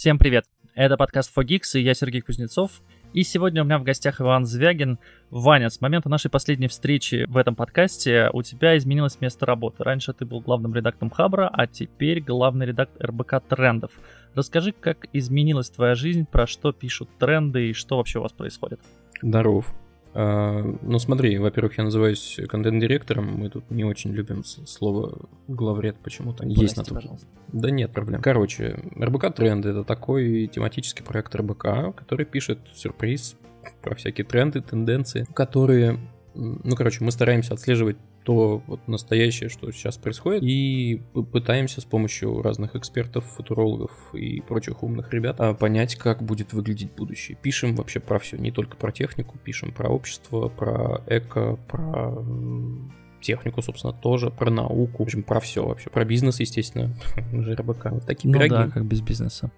Всем привет! Это подкаст Fogix, и я Сергей Кузнецов. И сегодня у меня в гостях Иван Звягин. Ваня, с момента нашей последней встречи в этом подкасте у тебя изменилось место работы. Раньше ты был главным редактором Хабра, а теперь главный редактор РБК Трендов. Расскажи, как изменилась твоя жизнь, про что пишут тренды и что вообще у вас происходит. Здоров. А, ну смотри, во-первых, я называюсь контент-директором, мы тут не очень любим слово главред почему-то. Есть на то. пожалуйста. Да нет проблем. Короче, РБК Тренды это такой тематический проект РБК, который пишет сюрприз про всякие тренды, тенденции, которые ну, короче, мы стараемся отслеживать то вот настоящее, что сейчас происходит, и пытаемся с помощью разных экспертов, футурологов и прочих умных ребят а, понять, как будет выглядеть будущее. Пишем вообще про все, не только про технику, пишем про общество, про эко, про технику, собственно, тоже, про науку, в общем, про все вообще, про бизнес, естественно, ЖРБК. Вот такие ну пироги. да, как без бизнеса.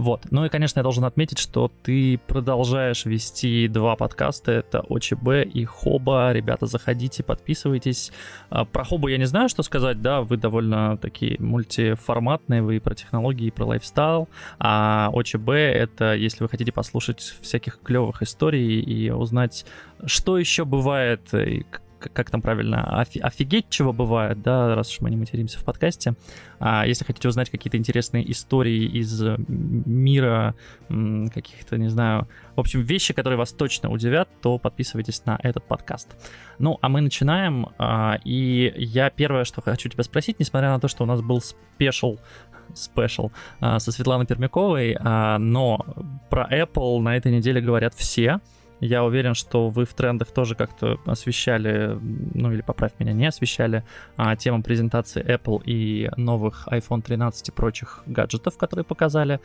Вот. Ну и, конечно, я должен отметить, что ты продолжаешь вести два подкаста. Это ОЧБ и Хоба. Ребята, заходите, подписывайтесь. А, про Хобу я не знаю, что сказать, да, вы довольно такие мультиформатные, вы про технологии, и про лайфстайл. А ОЧБ — это если вы хотите послушать всяких клевых историй и узнать, что еще бывает, и как там правильно, офигеть, чего бывает, да, раз уж мы не материмся в подкасте. А если хотите узнать какие-то интересные истории из мира, каких-то, не знаю, в общем, вещи, которые вас точно удивят, то подписывайтесь на этот подкаст. Ну, а мы начинаем, а, и я первое, что хочу тебя спросить, несмотря на то, что у нас был special special со Светланой Пермяковой, а, но про Apple на этой неделе говорят все, я уверен, что вы в трендах тоже как-то освещали, ну или поправь меня, не освещали а, тему презентации Apple и новых iPhone 13 и прочих гаджетов, которые показали.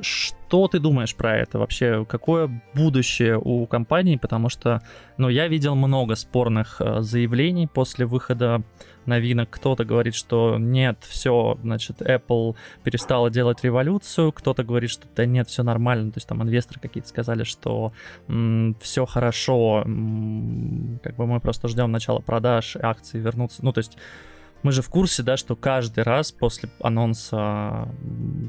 Что ты думаешь про это вообще? Какое будущее у компании? Потому что, ну, я видел много спорных а, заявлений после выхода новинок. Кто-то говорит, что нет, все, значит, Apple перестала делать революцию. Кто-то говорит, что да нет, все нормально. То есть там инвесторы какие-то сказали, что м, все хорошо, м, как бы мы просто ждем начала продаж, акции вернутся. Ну, то есть мы же в курсе, да, что каждый раз после анонса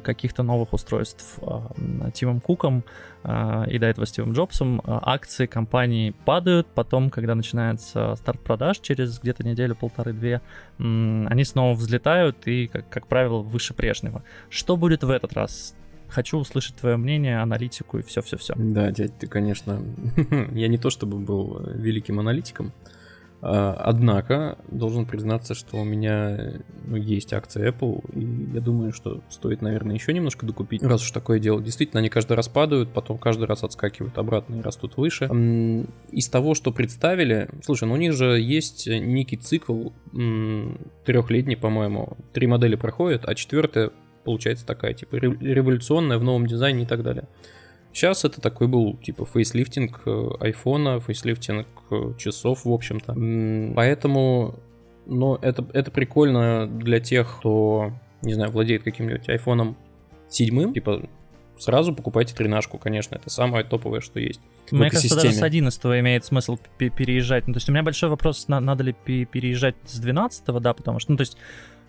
каких-то новых устройств э, Тимом Куком э, и до этого Стивом Джобсом э, акции компании падают, потом, когда начинается старт продаж через где-то неделю, полторы-две, они снова взлетают и, как, как правило, выше прежнего. Что будет в этот раз? Хочу услышать твое мнение, аналитику и все-все-все. Да, дядь, ты, конечно, я не то чтобы был великим аналитиком, а, однако, должен признаться, что у меня ну, есть акции Apple, и я думаю, что стоит, наверное, еще немножко докупить, раз уж такое дело. Действительно, они каждый раз падают, потом каждый раз отскакивают обратно и растут выше. Из того, что представили, слушай, ну у них же есть некий цикл трехлетний, по-моему. Три модели проходят, а четвертая получается такая, типа, революционная в новом дизайне и так далее. Сейчас это такой был типа фейслифтинг э, айфона, фейслифтинг э, часов, в общем-то. Поэтому, ну, это, это прикольно для тех, кто, не знаю, владеет каким-нибудь айфоном седьмым, типа сразу покупайте тренажку, конечно, это самое топовое, что есть. Мне кажется, даже с 11 имеет смысл переезжать. Ну, то есть у меня большой вопрос, надо ли переезжать с 12 да, потому что, ну, то есть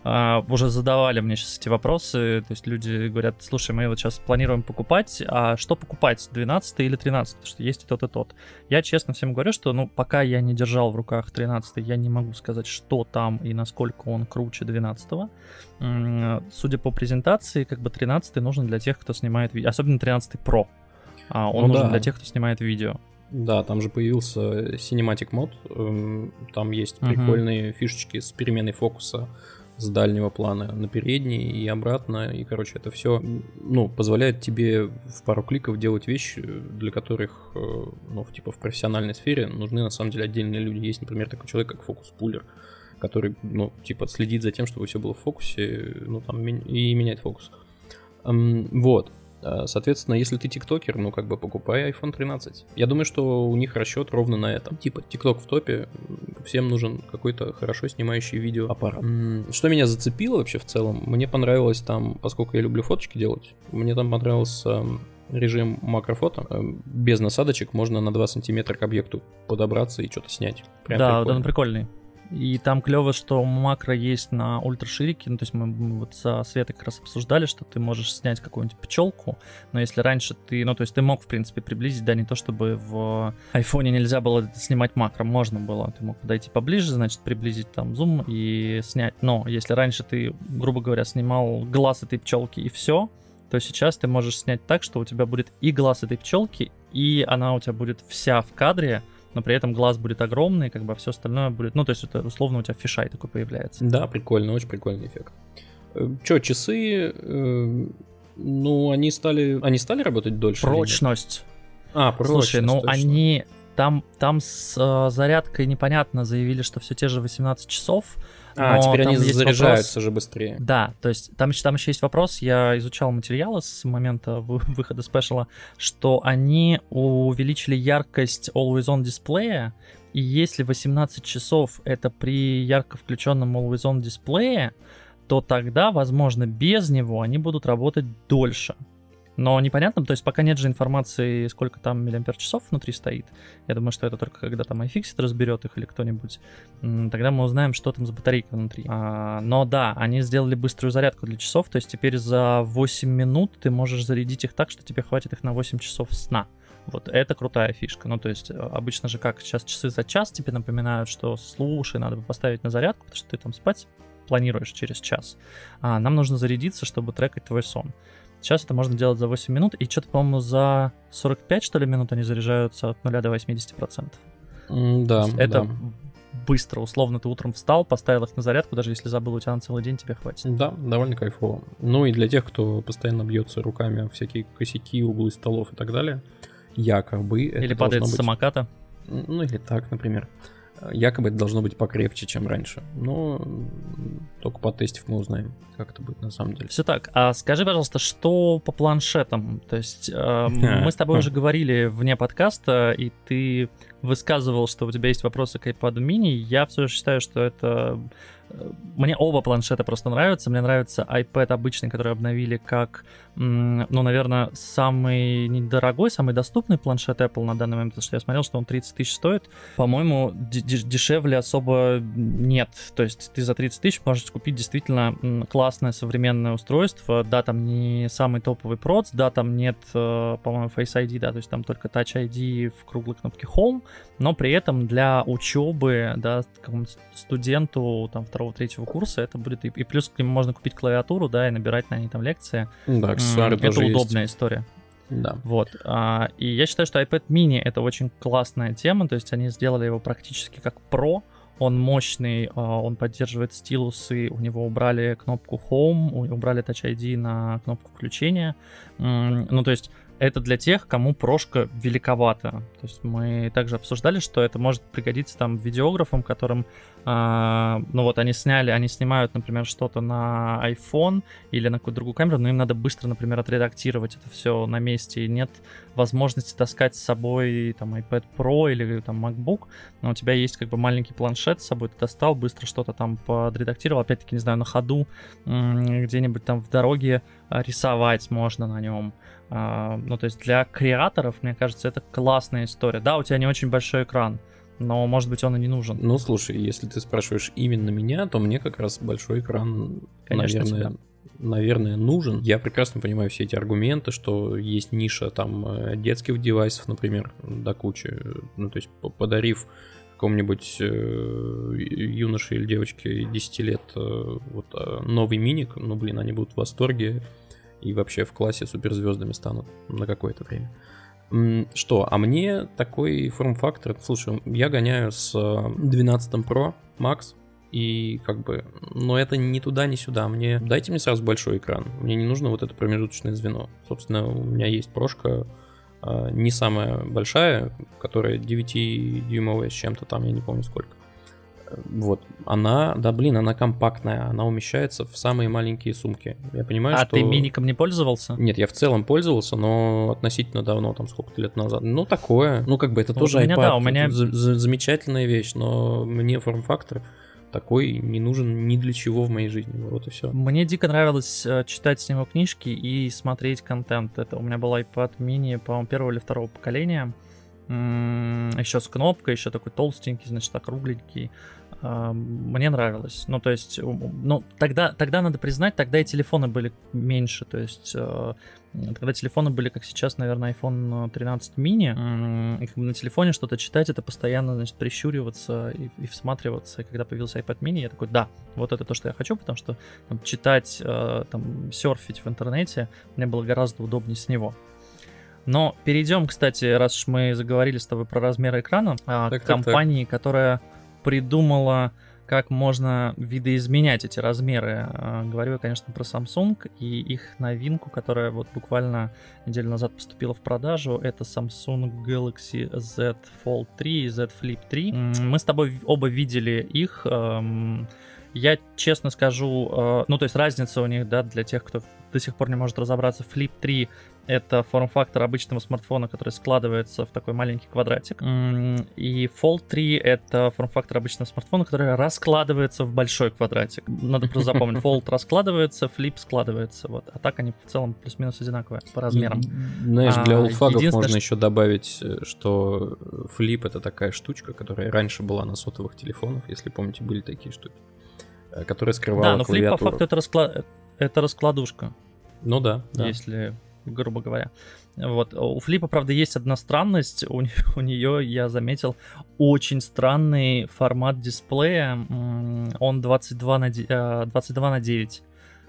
Uh, уже задавали мне сейчас эти вопросы, то есть люди говорят, слушай, мы вот сейчас планируем покупать, а что покупать, 12 или 13, потому что есть и тот, и тот. Я честно всем говорю, что, ну, пока я не держал в руках 13 я не могу сказать, что там и насколько он круче 12 -го. Судя по презентации, как бы 13 нужен для тех, кто снимает видео, особенно 13 Pro. А он ну, нужен да. для тех, кто снимает видео. Да, там же появился Cinematic мод, эм, там есть прикольные uh-huh. фишечки с переменой фокуса, с дальнего плана на передний и обратно. И, короче, это все ну, позволяет тебе в пару кликов делать вещи, для которых, э, ну, типа в профессиональной сфере нужны на самом деле отдельные люди. Есть, например, такой человек, как фокус-пулер, который, ну, типа следит за тем, чтобы все было в фокусе, ну, там, и меняет фокус. Вот. А, соответственно, если ты тиктокер, ну как бы покупай iPhone 13. Я думаю, что у них расчет ровно на этом. Типа тикток в топе, всем нужен какой-то хорошо снимающий видео аппарат. Что меня зацепило вообще в целом? Мне понравилось там, поскольку я люблю фоточки делать, мне там понравился режим макрофото. Без насадочек можно на 2 сантиметра к объекту подобраться и что-то снять. Прям да, прикольно. он прикольный. И там клево, что макро есть на ультраширике. Ну, то есть мы, вот со Светой как раз обсуждали, что ты можешь снять какую-нибудь пчелку, но если раньше ты, ну, то есть ты мог, в принципе, приблизить, да, не то чтобы в айфоне нельзя было снимать макро, можно было. Ты мог подойти поближе, значит, приблизить там зум и снять. Но если раньше ты, грубо говоря, снимал глаз этой пчелки и все, то сейчас ты можешь снять так, что у тебя будет и глаз этой пчелки, и она у тебя будет вся в кадре, но при этом глаз будет огромный, как бы а все остальное будет, ну, то есть это условно у тебя фишай такой появляется. Да, прикольно, очень прикольный эффект. Э, Че, часы, э, ну, они стали, они стали работать дольше? Прочность. А, прочность. Слушай, ну, точно. они, там, там с э, зарядкой непонятно заявили, что все те же 18 часов, а, теперь они заряжаются вопрос... же быстрее. Да, то есть там, там еще есть вопрос, я изучал материалы с момента выхода спешала, что они увеличили яркость Always On дисплея, и если 18 часов это при ярко включенном Always On дисплее, то тогда, возможно, без него они будут работать дольше. Но непонятно, то есть пока нет же информации, сколько там миллиампер часов внутри стоит. Я думаю, что это только когда там iFixit разберет их или кто-нибудь. Тогда мы узнаем, что там за батарейка внутри. А, но да, они сделали быструю зарядку для часов, то есть теперь за 8 минут ты можешь зарядить их так, что тебе хватит их на 8 часов сна. Вот это крутая фишка. Ну, то есть, э, обычно же как сейчас часы за час тебе напоминают, что слушай, надо бы поставить на зарядку, потому что ты там спать планируешь через час. А нам нужно зарядиться, чтобы трекать твой сон. Сейчас это можно делать за 8 минут, и что-то, по-моему, за 45, что ли, минут они заряжаются от 0 до 80%. Mm, да, это да. быстро, условно, ты утром встал, поставил их на зарядку, даже если забыл, у тебя на целый день тебе хватит. Да, довольно кайфово. Ну и для тех, кто постоянно бьется руками всякие косяки, углы столов и так далее, якобы... Или падает быть... с самоката. Ну или так, например. Якобы это должно быть покрепче, чем раньше. Но только потестив мы узнаем, как это будет на самом деле. Все так. А скажи, пожалуйста, что по планшетам? То есть э, мы с тобой уже говорили вне подкаста, и ты высказывал, что у тебя есть вопросы к iPad mini. Я все же считаю, что это мне оба планшета просто нравятся. Мне нравится iPad обычный, который обновили как, ну, наверное, самый недорогой, самый доступный планшет Apple на данный момент, потому что я смотрел, что он 30 тысяч стоит. По-моему, дешевле особо нет. То есть ты за 30 тысяч можешь купить действительно классное современное устройство. Да, там не самый топовый проц, да, там нет, э, по-моему, Face ID, да, то есть там только Touch ID в круглой кнопке Home, но при этом для учебы, да, студенту там второго-третьего курса это будет и, и плюс к нему можно купить клавиатуру, да, и набирать на ней там лекции. Да, аксессуары Это удобная есть. история. Да. Вот. А, и я считаю, что iPad mini это очень классная тема, то есть они сделали его практически как Pro, он мощный, а, он поддерживает стилусы, у него убрали кнопку Home, убрали Touch ID на кнопку включения. Ну, то есть это для тех, кому прошка великовата. То есть мы также обсуждали, что это может пригодиться там видеографам, которым, э, ну вот они сняли, они снимают, например, что-то на iPhone или на какую-то другую камеру, но им надо быстро, например, отредактировать это все на месте, и нет возможности таскать с собой там iPad Pro или там MacBook, но у тебя есть как бы маленький планшет с собой, ты достал, быстро что-то там подредактировал, опять-таки, не знаю, на ходу, где-нибудь там в дороге а, рисовать можно на нем, ну, то есть для креаторов, мне кажется, это классная история. Да, у тебя не очень большой экран, но, может быть, он и не нужен. Ну, слушай, если ты спрашиваешь именно меня, то мне как раз большой экран, Конечно, наверное, тебя. наверное, нужен. Я прекрасно понимаю все эти аргументы, что есть ниша там э, детских девайсов, например, до кучи. Ну, то есть, подарив какому-нибудь э, юноше или девочке 10 лет э, вот, э, новый миник, ну, блин, они будут в восторге и вообще в классе суперзвездами станут на какое-то время. Что, а мне такой форм-фактор, слушай, я гоняю с 12 Pro Max, и как бы, но это не туда, ни сюда. Мне дайте мне сразу большой экран. Мне не нужно вот это промежуточное звено. Собственно, у меня есть прошка а, не самая большая, которая 9-дюймовая с чем-то там, я не помню сколько. Вот, она, да блин, она компактная, она умещается в самые маленькие сумки. Я понимаю, а что... ты миником не пользовался? Нет, я в целом пользовался, но относительно давно, там сколько-то лет назад. Ну, такое. Ну, как бы это ну, тоже у меня, iPad. Да, у меня... Замечательная вещь, но мне форм-фактор такой не нужен ни для чего в моей жизни. Вот и все. Мне дико нравилось э, читать с него книжки и смотреть контент. Это у меня был iPad mini, по-моему, первого или второго поколения. Еще с кнопкой, еще такой толстенький, значит, округленький. мне нравилось. Ну, то есть, ну, тогда, тогда надо признать, тогда и телефоны были меньше. То есть, э, тогда телефоны были, как сейчас, наверное, iPhone 13 mini. И как бы на телефоне что-то читать, это постоянно, значит, прищуриваться и, и всматриваться. И когда появился iPad mini, я такой, да, вот это то, что я хочу, потому что там, читать, э, там, серфить в интернете мне было гораздо удобнее с него. Но перейдем, кстати, раз уж мы заговорили с тобой про размер экрана, а, так, к компании, так, так. которая придумала, как можно видоизменять эти размеры. А, говорю я, конечно, про Samsung и их новинку, которая вот буквально неделю назад поступила в продажу. Это Samsung Galaxy Z Fold 3 и Z Flip 3. Мы с тобой оба видели их. Я честно скажу, а, ну то есть разница у них, да, для тех, кто до сих пор не может разобраться, Flip 3 это форм-фактор обычного смартфона, который складывается в такой маленький квадратик. И Fold 3 это форм-фактор обычного смартфона, который раскладывается в большой квадратик. Надо просто запомнить, Fold раскладывается, Flip складывается. Вот. А так они в целом плюс-минус одинаковые по размерам. Знаешь, для олдфагов а, можно еще добавить, э, что Flip это такая штучка, которая раньше была на сотовых телефонах, если помните, были такие штуки, э, которая скрывала Да, но Flip по факту это, это раскладушка. Ну да, да. Если грубо говоря. Вот. У Флипа, правда, есть одна странность. У, у нее, я заметил, очень странный формат дисплея. Он 22 на, 22 на 9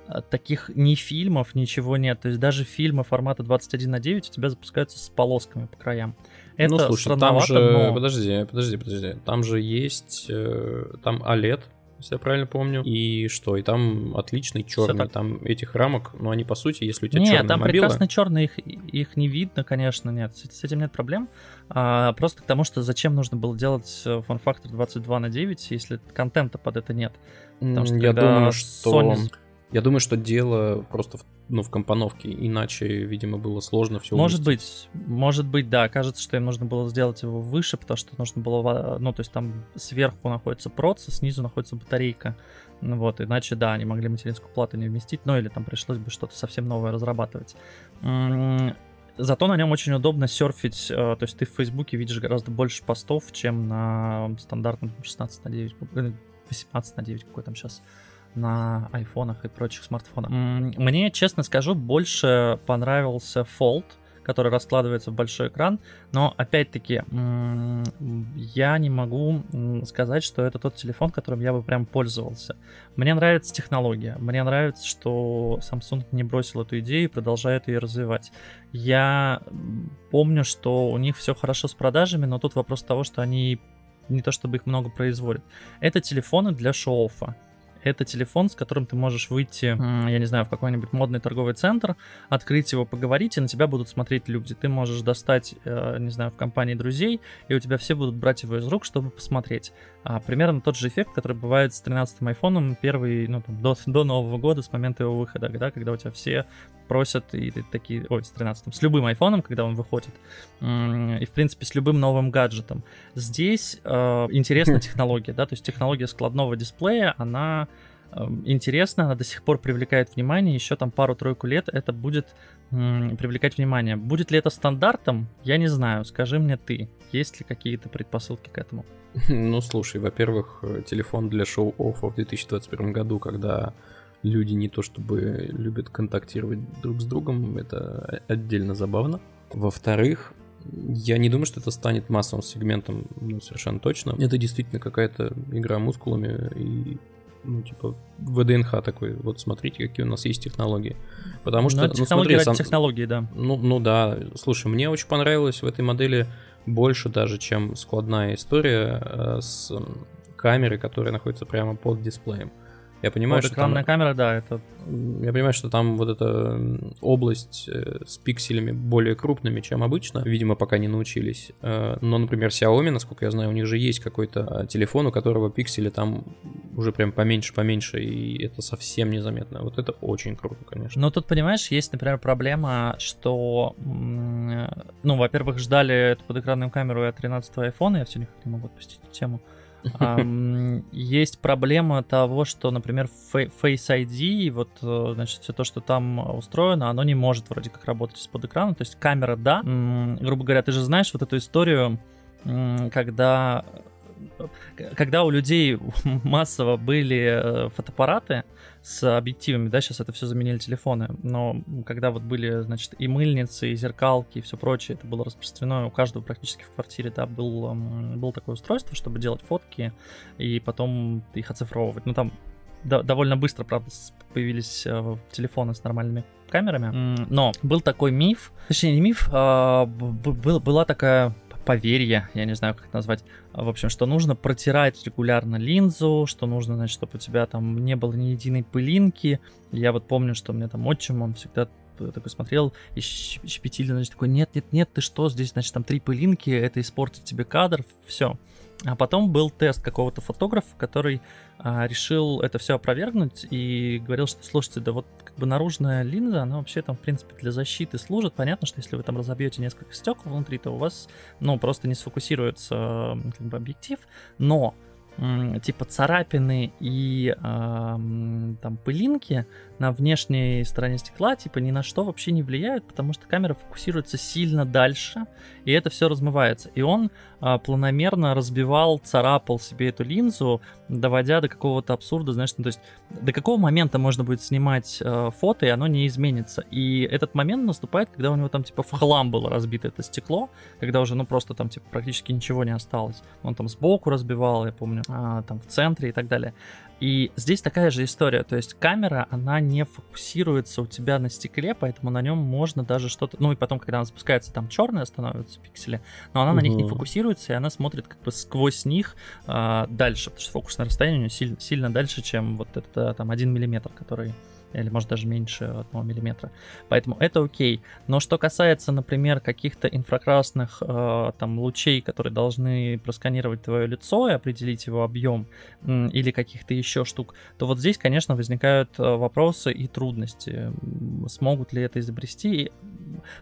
а, таких ни фильмов, ничего нет. То есть даже фильмы формата 21 на 9 у тебя запускаются с полосками по краям. Ну, Это ну, слушай, там же... Но... Подожди, подожди, подожди. Там же есть... Э, там OLED, если я правильно помню. И что? И там отличный черный. Там этих рамок, ну они по сути, если у тебя Нет, там мобила... прекрасно черный, их, их не видно, конечно, нет. С, с этим нет проблем. А, просто к тому, что зачем нужно было делать э, форм-фактор 22 на 9, если контента под это нет. Потому что я думаю, что... Sony я думаю, что дело просто в, ну, в компоновке, иначе, видимо, было сложно все Может быть, может быть, да. Кажется, что им нужно было сделать его выше, потому что нужно было, ну, то есть там сверху находится проц, снизу находится батарейка. Ну вот, иначе, да, они могли материнскую плату не вместить, ну или там пришлось бы что-то совсем новое разрабатывать. Зато на нем очень удобно серфить, э, то есть ты в Фейсбуке видишь гораздо больше постов, чем на стандартном 16 на 9, 18 э, на 9, какой там сейчас на айфонах и прочих смартфонах. Мне, честно скажу, больше понравился Fold, который раскладывается в большой экран, но опять-таки я не могу сказать, что это тот телефон, которым я бы прям пользовался. Мне нравится технология, мне нравится, что Samsung не бросил эту идею и продолжает ее развивать. Я помню, что у них все хорошо с продажами, но тут вопрос того, что они не то чтобы их много производят. Это телефоны для шоу-оффа это телефон, с которым ты можешь выйти, я не знаю, в какой-нибудь модный торговый центр, открыть его, поговорить, и на тебя будут смотреть люди. Ты можешь достать, э, не знаю, в компании друзей, и у тебя все будут брать его из рук, чтобы посмотреть. А, примерно тот же эффект, который бывает с 13-м айфоном первый, ну, там, до, до Нового года, с момента его выхода, да, когда у тебя все просят, и такие, ой, с 13-м, с любым айфоном, когда он выходит, и, в принципе, с любым новым гаджетом. Здесь э, интересная технология, да, то есть технология складного дисплея, она интересна, она до сих пор привлекает внимание, еще там пару-тройку лет это будет привлекать внимание. Будет ли это стандартом, я не знаю, скажи мне ты, есть ли какие-то предпосылки к этому? Ну, слушай, во-первых, телефон для шоу-оффа в 2021 году, когда люди не то чтобы любят контактировать друг с другом, это отдельно забавно. Во-вторых, я не думаю, что это станет массовым сегментом, ну, совершенно точно. Это действительно какая-то игра мускулами и ну, типа, ВДНХ такой, вот смотрите, какие у нас есть технологии. Потому что, ну, технологии ну, смотри, сам... технологии, да. Ну, ну да, слушай, мне очень понравилось в этой модели больше даже, чем складная история э, с камерой, которая находится прямо под дисплеем. Я понимаю, вот что экранная там... камера, да, это... Я понимаю, что там вот эта область э, с пикселями более крупными, чем обычно. Видимо, пока не научились. Э, но, например, Xiaomi, насколько я знаю, у них же есть какой-то э, телефон, у которого пиксели там уже прям поменьше-поменьше, и это совсем незаметно. Вот это очень круто, конечно. Но тут, понимаешь, есть, например, проблема, что, ну, во-первых, ждали эту подэкранную камеру от 13 iPhone, я все никак не могу отпустить эту тему. Есть проблема того, что, например, Face ID, вот, э, значит, все то, что там устроено, оно не может вроде как работать из-под экрана. То есть камера, да. Грубо говоря, ты же знаешь вот эту историю, когда когда у людей массово были фотоаппараты с объективами, да, сейчас это все заменили телефоны, но когда вот были, значит, и мыльницы, и зеркалки, и все прочее, это было распространено, у каждого практически в квартире, да, был, был такое устройство, чтобы делать фотки и потом их оцифровывать. Ну, там довольно быстро, правда, появились э, телефоны с нормальными камерами. Но был такой миф, точнее не миф, а был, была такая поверье, я не знаю, как это назвать, в общем, что нужно протирать регулярно линзу, что нужно, значит, чтобы у тебя там не было ни единой пылинки. Я вот помню, что у меня там отчим, он всегда такой смотрел и щепетильно, значит, такой, нет, нет, нет, ты что, здесь, значит, там три пылинки, это испортит тебе кадр, все. А потом был тест какого-то фотографа, который а, решил это все опровергнуть и говорил, что, слушайте, да вот бы наружная линза, она вообще там, в принципе, для защиты служит. Понятно, что если вы там разобьете несколько стекол внутри, то у вас, ну, просто не сфокусируется как бы, объектив. Но типа царапины и э, там пылинки на внешней стороне стекла типа ни на что вообще не влияют, потому что камера фокусируется сильно дальше, и это все размывается. И он э, планомерно разбивал, царапал себе эту линзу, доводя до какого-то абсурда, знаешь, ну, то есть до какого момента можно будет снимать э, фото, и оно не изменится. И этот момент наступает, когда у него там типа в хлам было разбито это стекло, когда уже ну просто там типа практически ничего не осталось. Он там сбоку разбивал, я помню, а, там в центре и так далее. И здесь такая же история, то есть камера, она не фокусируется у тебя на стекле, поэтому на нем можно даже что-то, ну и потом, когда она запускается, там черные становятся пиксели, но она угу. на них не фокусируется, и она смотрит как бы сквозь них а, дальше, потому что фокусное расстояние у нее сильно, сильно дальше, чем вот это там 1 миллиметр, который или может даже меньше 1 миллиметра. Поэтому это окей. Но что касается, например, каких-то инфракрасных э, там лучей, которые должны просканировать твое лицо и определить его объем, э, или каких-то еще штук, то вот здесь, конечно, возникают э, вопросы и трудности. Смогут ли это изобрести?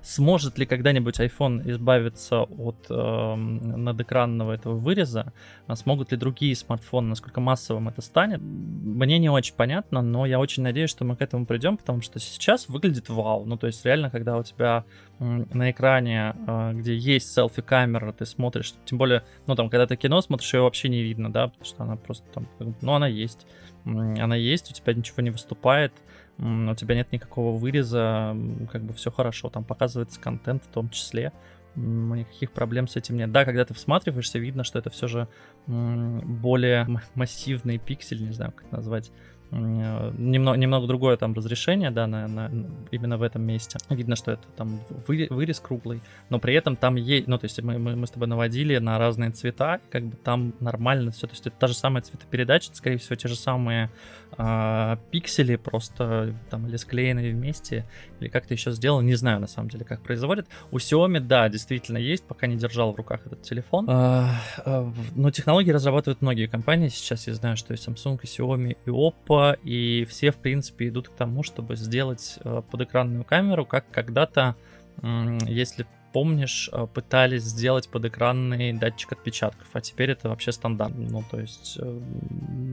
Сможет ли когда-нибудь iPhone избавиться от э, надэкранного этого выреза? А смогут ли другие смартфоны, насколько массовым это станет? Мне не очень понятно, но я очень надеюсь, что мы к этому придем, потому что сейчас выглядит вау. Ну, то есть реально, когда у тебя на экране, а, где есть селфи-камера, ты смотришь, тем более, ну, там, когда ты кино смотришь, ее вообще не видно, да, потому что она просто там, ну, она есть. Она есть, у тебя ничего не выступает, у тебя нет никакого выреза, как бы все хорошо, там показывается контент в том числе никаких проблем с этим нет. Да, когда ты всматриваешься, видно, что это все же более массивный пиксель, не знаю, как это назвать, немного, немного другое там разрешение, да, на, на, именно в этом месте. Видно, что это там вы, вырез круглый, но при этом там есть, ну, то есть мы, мы, мы с тобой наводили на разные цвета, как бы там нормально все, то есть это та же самая цветопередача, скорее всего, те же самые а, пиксели просто там или склеенные вместе, или как-то еще сделано, не знаю на самом деле, как производят. У Xiaomi, да, действительно есть, пока не держал в руках этот телефон. А, а, но технологии разрабатывают многие компании, сейчас я знаю, что и Samsung, и Xiaomi, и Oppo, и все, в принципе, идут к тому, чтобы сделать а, подэкранную камеру, как когда-то, если помнишь, э, пытались сделать подэкранный датчик отпечатков, а теперь это вообще стандарт. Ну, то есть э,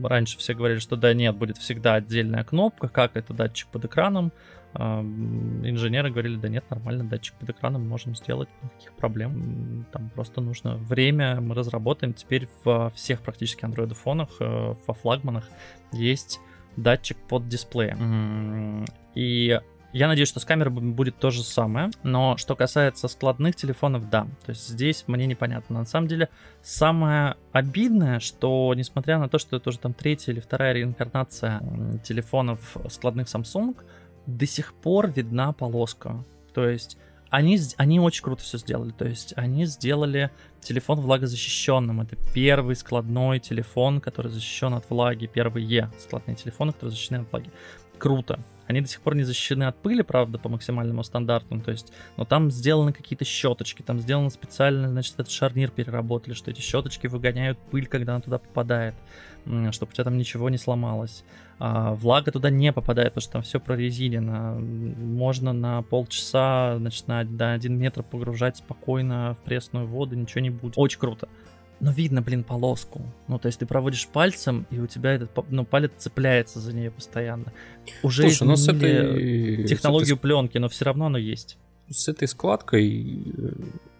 раньше все говорили, что да нет, будет всегда отдельная кнопка, как это датчик под экраном. А, инженеры говорили, да нет, нормально, датчик под экраном можем сделать, никаких проблем. Там просто нужно время, мы разработаем. Теперь во всех практически андроидофонах, э, во флагманах есть датчик под дисплеем. И я надеюсь, что с камерой будет то же самое, но что касается складных телефонов, да. То есть здесь мне непонятно. На самом деле, самое обидное, что несмотря на то, что это уже там третья или вторая реинкарнация телефонов складных Samsung, до сих пор видна полоска. То есть они, они очень круто все сделали. То есть они сделали телефон влагозащищенным. Это первый складной телефон, который защищен от влаги. Первые складные телефоны, которые защищены от влаги. Круто. Они до сих пор не защищены от пыли, правда, по максимальному стандарту, то есть, но там сделаны какие-то щеточки, там сделано специально, значит, этот шарнир переработали, что эти щеточки выгоняют пыль, когда она туда попадает, чтобы у тебя там ничего не сломалось. А влага туда не попадает, потому что там все прорезинено. Можно на полчаса, значит, на, на один метр погружать спокойно в пресную воду, ничего не будет. Очень круто но видно, блин, полоску. Ну, то есть ты проводишь пальцем, и у тебя этот, ну, палец цепляется за нее постоянно. Уже Слушай, ну с этой... технологию с этой... пленки, но все равно оно есть. С этой складкой э,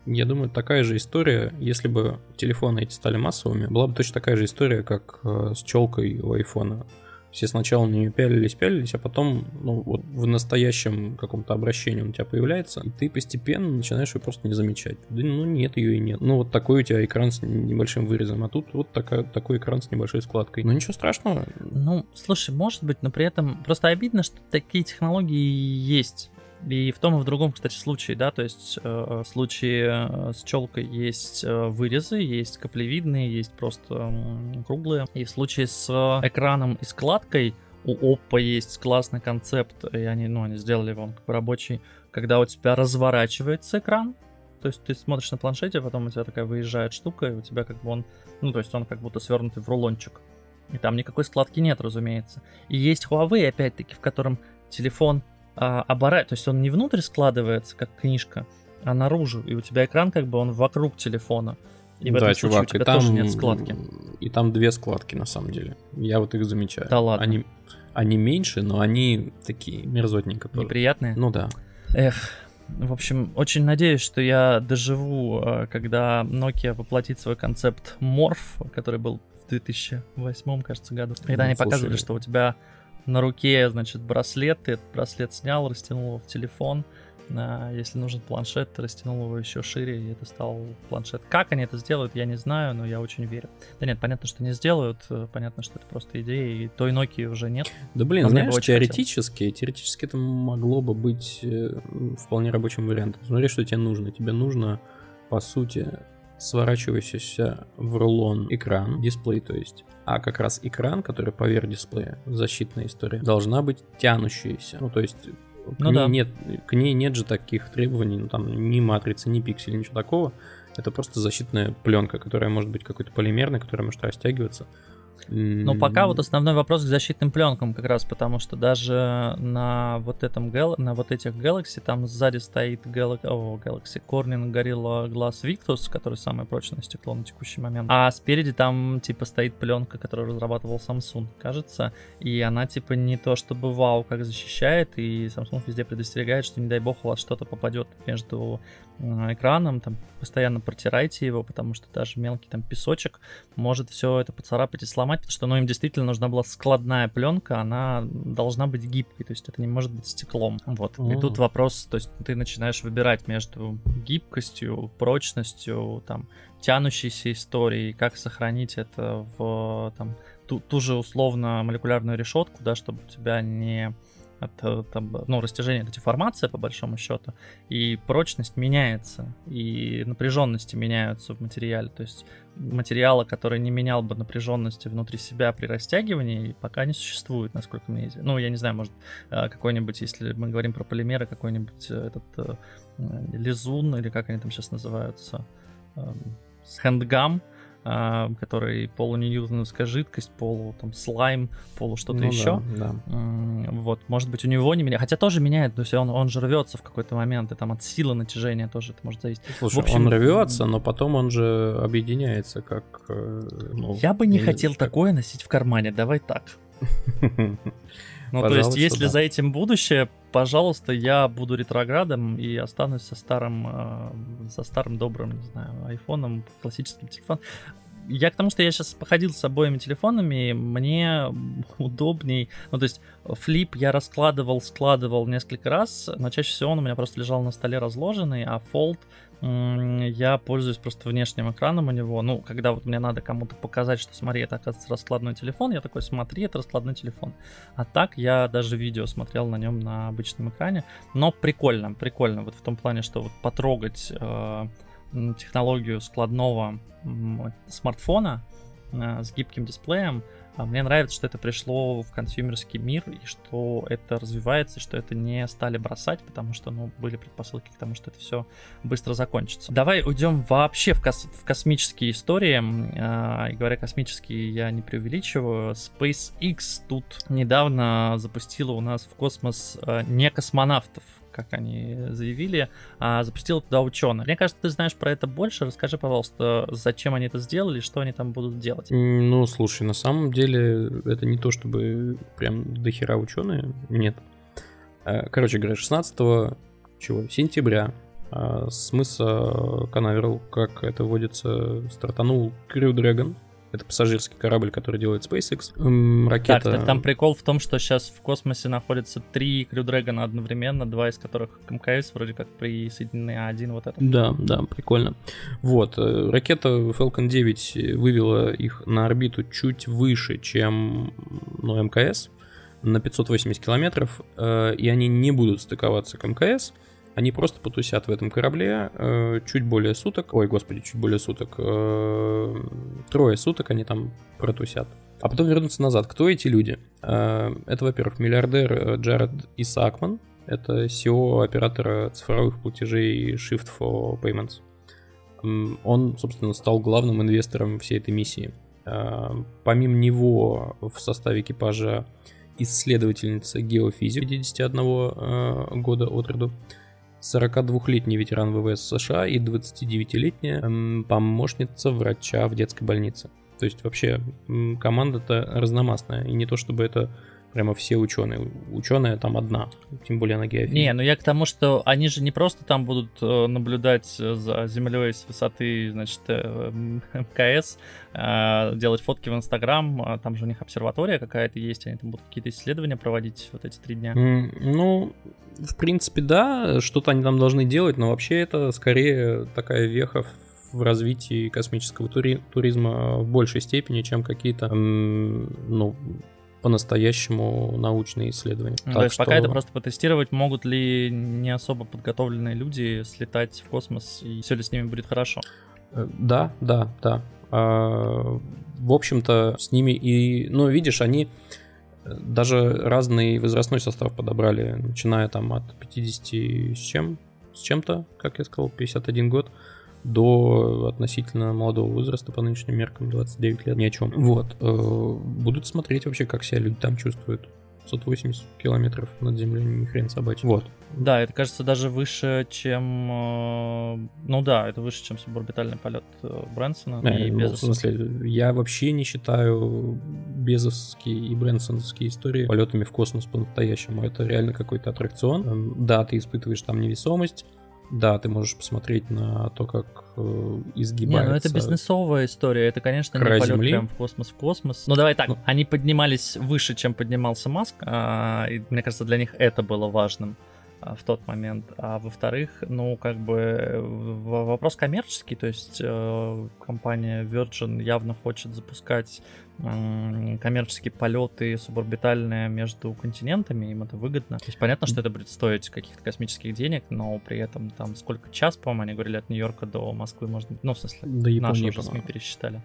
Я думаю, такая же история, если бы телефоны эти стали массовыми, была бы точно такая же история, как э, с челкой у айфона. Все сначала на нее пялились, пялились, а потом, ну, вот в настоящем каком-то обращении он у тебя появляется, и ты постепенно начинаешь ее просто не замечать. Да, ну, нет ее и нет. Ну, вот такой у тебя экран с небольшим вырезом, а тут вот такая, такой экран с небольшой складкой. Ну, ничего страшного. Ну, слушай, может быть, но при этом просто обидно, что такие технологии есть. И в том и в другом, кстати, случае, да, то есть э, в случае э, с челкой есть э, вырезы, есть каплевидные, есть просто э, круглые. И в случае с экраном и складкой у Oppo есть классный концепт, и они, ну, они сделали его как бы рабочий, когда у тебя разворачивается экран, то есть ты смотришь на планшете, а потом у тебя такая выезжает штука, и у тебя как бы он, ну, то есть он как будто свернутый в рулончик. И там никакой складки нет, разумеется. И есть Huawei, опять-таки, в котором телефон а, оборачивается, то есть он не внутрь складывается, как книжка, а наружу, и у тебя экран как бы он вокруг телефона. И в да, этом чувак, случае у тебя и там, тоже нет складки. И там две складки на самом деле. Я вот их замечаю. Да ладно. Они, они меньше, но они такие мерзотненько. Неприятные? Ну да. Эх, в общем, очень надеюсь, что я доживу, э, когда Nokia воплотит свой концепт Morph, который был в 2008, кажется, году. Когда Ну, они показывали, слушай. что у тебя на руке, значит, браслет, ты этот браслет снял, растянул его в телефон. А, Если нужен планшет, ты растянул его еще шире, и это стал планшет. Как они это сделают, я не знаю, но я очень верю. Да нет, понятно, что не сделают, э, понятно, что это просто идея, и той Nokia уже нет. Да блин, Но знаешь, теоретически, теоретически это могло бы быть э, вполне рабочим вариантом. Смотри, что тебе нужно. Тебе нужно, по сути, сворачивающийся в рулон экран, дисплей то есть. А как раз экран, который поверх дисплея, защитная история, должна быть тянущаяся. Ну, то есть к, Ну ней да. нет, к ней нет же таких требований, ну, там ни матрицы, ни пикселей, ничего такого. Это просто защитная пленка, которая может быть какой-то полимерной, которая может растягиваться. Но пока вот основной вопрос к защитным пленкам как раз, потому что даже на вот этом на вот этих Galaxy там сзади стоит Gal- о, Galaxy Corning Gorilla Glass Victus, который самое прочное стекло на текущий момент. А спереди там типа стоит пленка, которую разрабатывал Samsung, кажется, и она типа не то чтобы вау как защищает, и Samsung везде предостерегает, что не дай бог у вас что-то попадет между экраном, там постоянно протирайте его, потому что даже мелкий там песочек может все это поцарапать и сломать, потому что ну, им действительно нужна была складная пленка, она должна быть гибкой, то есть это не может быть стеклом. Вот. И О. тут вопрос, то есть ты начинаешь выбирать между гибкостью, прочностью, там, тянущейся историей, как сохранить это в там, ту, ту же условно молекулярную решетку, да, чтобы у тебя не это, там, ну, растяжение, это деформация, по большому счету, и прочность меняется, и напряженности меняются в материале. То есть материала, который не менял бы напряженности внутри себя при растягивании, пока не существует, насколько мне известно. Ну, я не знаю, может, э, какой-нибудь, если мы говорим про полимеры, какой-нибудь э, этот э, лизун, или как они там сейчас называются, эм, хэндгам, а, который полуньюзновская жидкость, полу там слайм, полу что-то Ну да, еще. да. М, Вот, может быть, у него не меняет. Хотя тоже меняет, то есть он, он же рвется в какой-то момент, и там от силы натяжения тоже это может зависеть. Слушай, В общем, он рвется, но потом он же объединяется как... э, ну, Я бы не хотел как- такое носить в кармане, давай так. Ну, то есть, если да. за этим будущее, пожалуйста, я буду ретроградом и останусь со старым, э, со старым добрым, не знаю, айфоном, классическим телефоном. Я к тому, что я сейчас походил с обоими телефонами, мне удобней. Ну, то есть, флип я раскладывал, складывал несколько раз, но чаще всего он у меня просто лежал на столе разложенный, а фолд я пользуюсь просто внешним экраном у него. Ну, когда вот мне надо кому-то показать, что смотри, это оказывается раскладной телефон, я такой, смотри, это раскладной телефон. А так я даже видео смотрел на нем на обычном экране. Но прикольно, прикольно. Вот в том плане, что вот потрогать э, технологию складного м, смартфона э, с гибким дисплеем. А Мне нравится, что это пришло в консюмерский мир, и что это развивается, и что это не стали бросать, потому что, ну, были предпосылки к тому, что это все быстро закончится. Давай уйдем вообще в, кос- в космические истории. А, И говоря космические, я не преувеличиваю. SpaceX тут недавно запустила у нас в космос а, не космонавтов, как они заявили, а запустила туда ученых. Мне кажется, ты знаешь про это больше. Расскажи, пожалуйста, зачем они это сделали, что они там будут делать. Ну, слушай, на самом деле это не то, чтобы прям дохера ученые. Нет. Э, Короче говоря, 16 чего, сентября А с мыса Канаверал, как это вводится, стартанул Crew Dragon, это пассажирский корабль, который делает SpaceX. Эм, ракета... Так, так, там прикол в том, что сейчас в космосе находятся три Crew Dragon одновременно, два из которых к МКС вроде как присоединены, а один вот этот. Да, да, прикольно. Вот, э, ракета Falcon 9 вывела их на орбиту чуть выше, чем ну, МКС, на 580 километров, э, и они не будут стыковаться к МКС, они просто потусят в этом корабле э, чуть более суток. Ой, господи, чуть более суток. Э, трое суток они там протусят. А потом вернутся назад. Кто эти люди? Э, это, во-первых, миллиардер э, Джаред Исаакман. Это SEO оператора цифровых платежей Shift for Payments. Он, собственно, стал главным инвестором всей этой миссии. Э, помимо него в составе экипажа исследовательница геофизик 51 э, года от роду, 42-летний ветеран ВВС США и 29-летняя эм, помощница врача в детской больнице. То есть вообще команда-то разномастная. И не то чтобы это прямо все ученые. Ученая там одна, тем более на геофизике. Не, ну я к тому, что они же не просто там будут э, наблюдать за Землей с высоты, значит, э, МКС, а, делать фотки в Инстаграм, а там же у них обсерватория какая-то есть, они там будут какие-то исследования проводить вот эти три дня. Ну, в принципе, да, что-то они там должны делать, но вообще это скорее такая веха в развитии космического тури- туризма в большей степени, чем какие-то, ну, по-настоящему научные исследования. Ну, то есть что... пока это просто потестировать, могут ли не особо подготовленные люди слетать в космос, и все ли с ними будет хорошо? Э, да, да, да. А, в общем-то, с ними и... Ну, видишь, они э, даже разный возрастной состав подобрали, начиная там от 50 с чем, с чем-то, как я сказал, 51 год, до относительно молодого возраста по нынешним меркам 29 лет ни о чем. Вот. Э, будут смотреть вообще, как себя люди там чувствуют. 580 километров над землей, ни хрен собачий. Вот. Да, это кажется даже выше, чем... Э, ну да, это выше, чем суборбитальный полет э, Брэнсона э, и ну, Безоса. В смысле, я вообще не считаю безовские и брэнсоновские истории полетами в космос по-настоящему. Это реально какой-то аттракцион. Эм, да, ты испытываешь там невесомость, да, ты можешь посмотреть на то, как э, изгибается. Не, ну это бизнесовая история. Это, конечно, не полет Земли. прям в космос в космос. Ну давай так, ну, они поднимались выше, чем поднимался Маск. А, и мне кажется, для них это было важным в тот момент. А во-вторых, ну, как бы вопрос коммерческий, то есть э, компания Virgin явно хочет запускать э, коммерческие полеты суборбитальные между континентами, им это выгодно. То есть понятно, что это будет стоить каких-то космических денег, но при этом там сколько час, по-моему, они говорили, от Нью-Йорка до Москвы можно... Ну, в смысле, до Японии, наши уже СМИ пересчитали.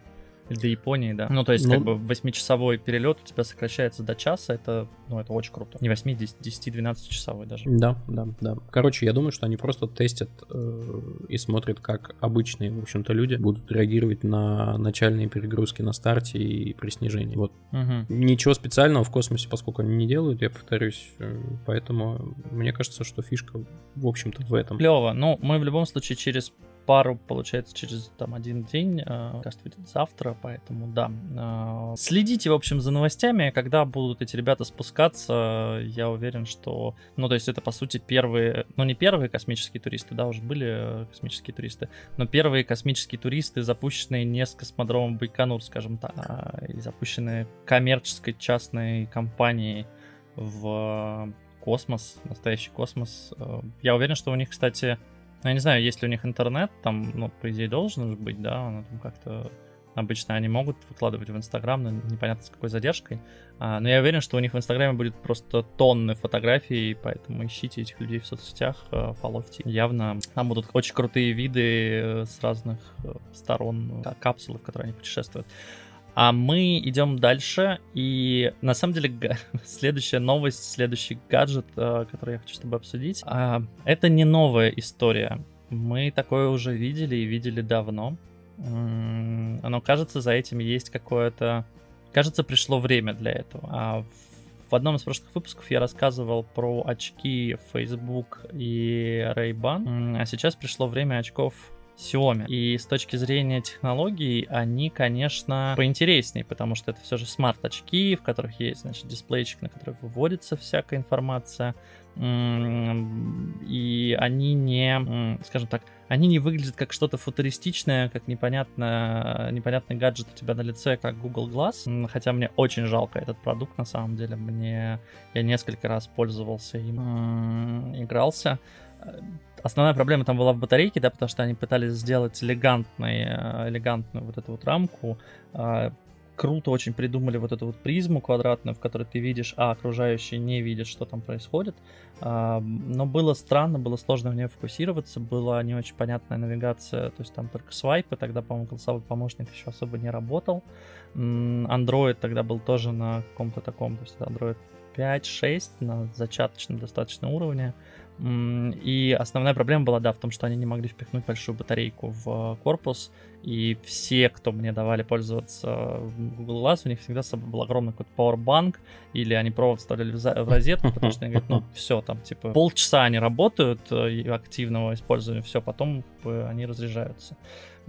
До Японии, да. Ну, то есть, ну, как бы 8-часовой перелет у тебя сокращается до часа, это, ну, это очень круто. Не 8, 10-12 часовой даже. Да, да, да. Короче, я думаю, что они просто тестят э, и смотрят, как обычные, в общем-то, люди будут реагировать на начальные перегрузки на старте и при снижении. Вот. Угу. Ничего специального в космосе, поскольку они не делают, я повторюсь, э, поэтому мне кажется, что фишка, в общем-то, в этом. Клево. Ну, мы в любом случае через пару, получается, через там один день. Э, кажется, выйдет завтра, поэтому да. Э, следите, в общем, за новостями, когда будут эти ребята спускаться. Я уверен, что, ну, то есть это, по сути, первые, ну, не первые космические туристы, да, уже были э, космические туристы, но первые космические туристы, запущенные не с космодромом Байконур, скажем так, а, и запущенные коммерческой частной компанией в космос, настоящий космос. Я уверен, что у них, кстати, ну, я не знаю, есть ли у них интернет, там, ну, по идее, должен же быть, да, он там как-то... Обычно они могут выкладывать в Инстаграм, но непонятно с какой задержкой. А, но я уверен, что у них в Инстаграме будет просто тонны фотографий, поэтому ищите этих людей в соцсетях, э, фоловьте. Явно там будут очень крутые виды э, с разных э, сторон капсулы, в которые они путешествуют. А мы идем дальше, и на самом деле следующая новость, следующий гаджет, э, который я хочу с тобой обсудить, а, это не новая история. Мы такое уже видели и видели давно. Но кажется, за этим есть какое-то... Кажется, пришло время для этого. А в одном из прошлых выпусков я рассказывал про очки Facebook и Ray-Ban, а сейчас пришло время очков Xiaomi. И с точки зрения технологий они, конечно, поинтереснее, потому что это все же смарт-очки, в которых есть, значит, дисплейчик, на который выводится всякая информация. и они не, скажем так, они не выглядят как что-то футуристичное, как непонятно, непонятный гаджет у тебя на лице, как Google Glass. Хотя мне очень жалко этот продукт, на самом деле. Мне я несколько раз пользовался им, игрался. Основная проблема там была в батарейке, да, потому что они пытались сделать элегантный, э, элегантную вот эту вот рамку, а, круто очень придумали вот эту вот призму квадратную, в которой ты видишь, а окружающие не видят, что там происходит. А, но было странно, было сложно в нее фокусироваться, была не очень понятная навигация, то есть там только свайпы, тогда, по-моему, голосовой помощник еще особо не работал. Android тогда был тоже на каком-то таком, то есть Android 5-6 на зачаточном достаточно уровне. И основная проблема была, да, в том, что они не могли впихнуть большую батарейку в корпус, и все, кто мне давали пользоваться Google Glass, у них всегда с собой был огромный какой-то powerbank, или они провод вставляли в розетку, потому что они говорят, ну, все, там, типа, полчаса они работают э, активного использования, все, потом они разряжаются.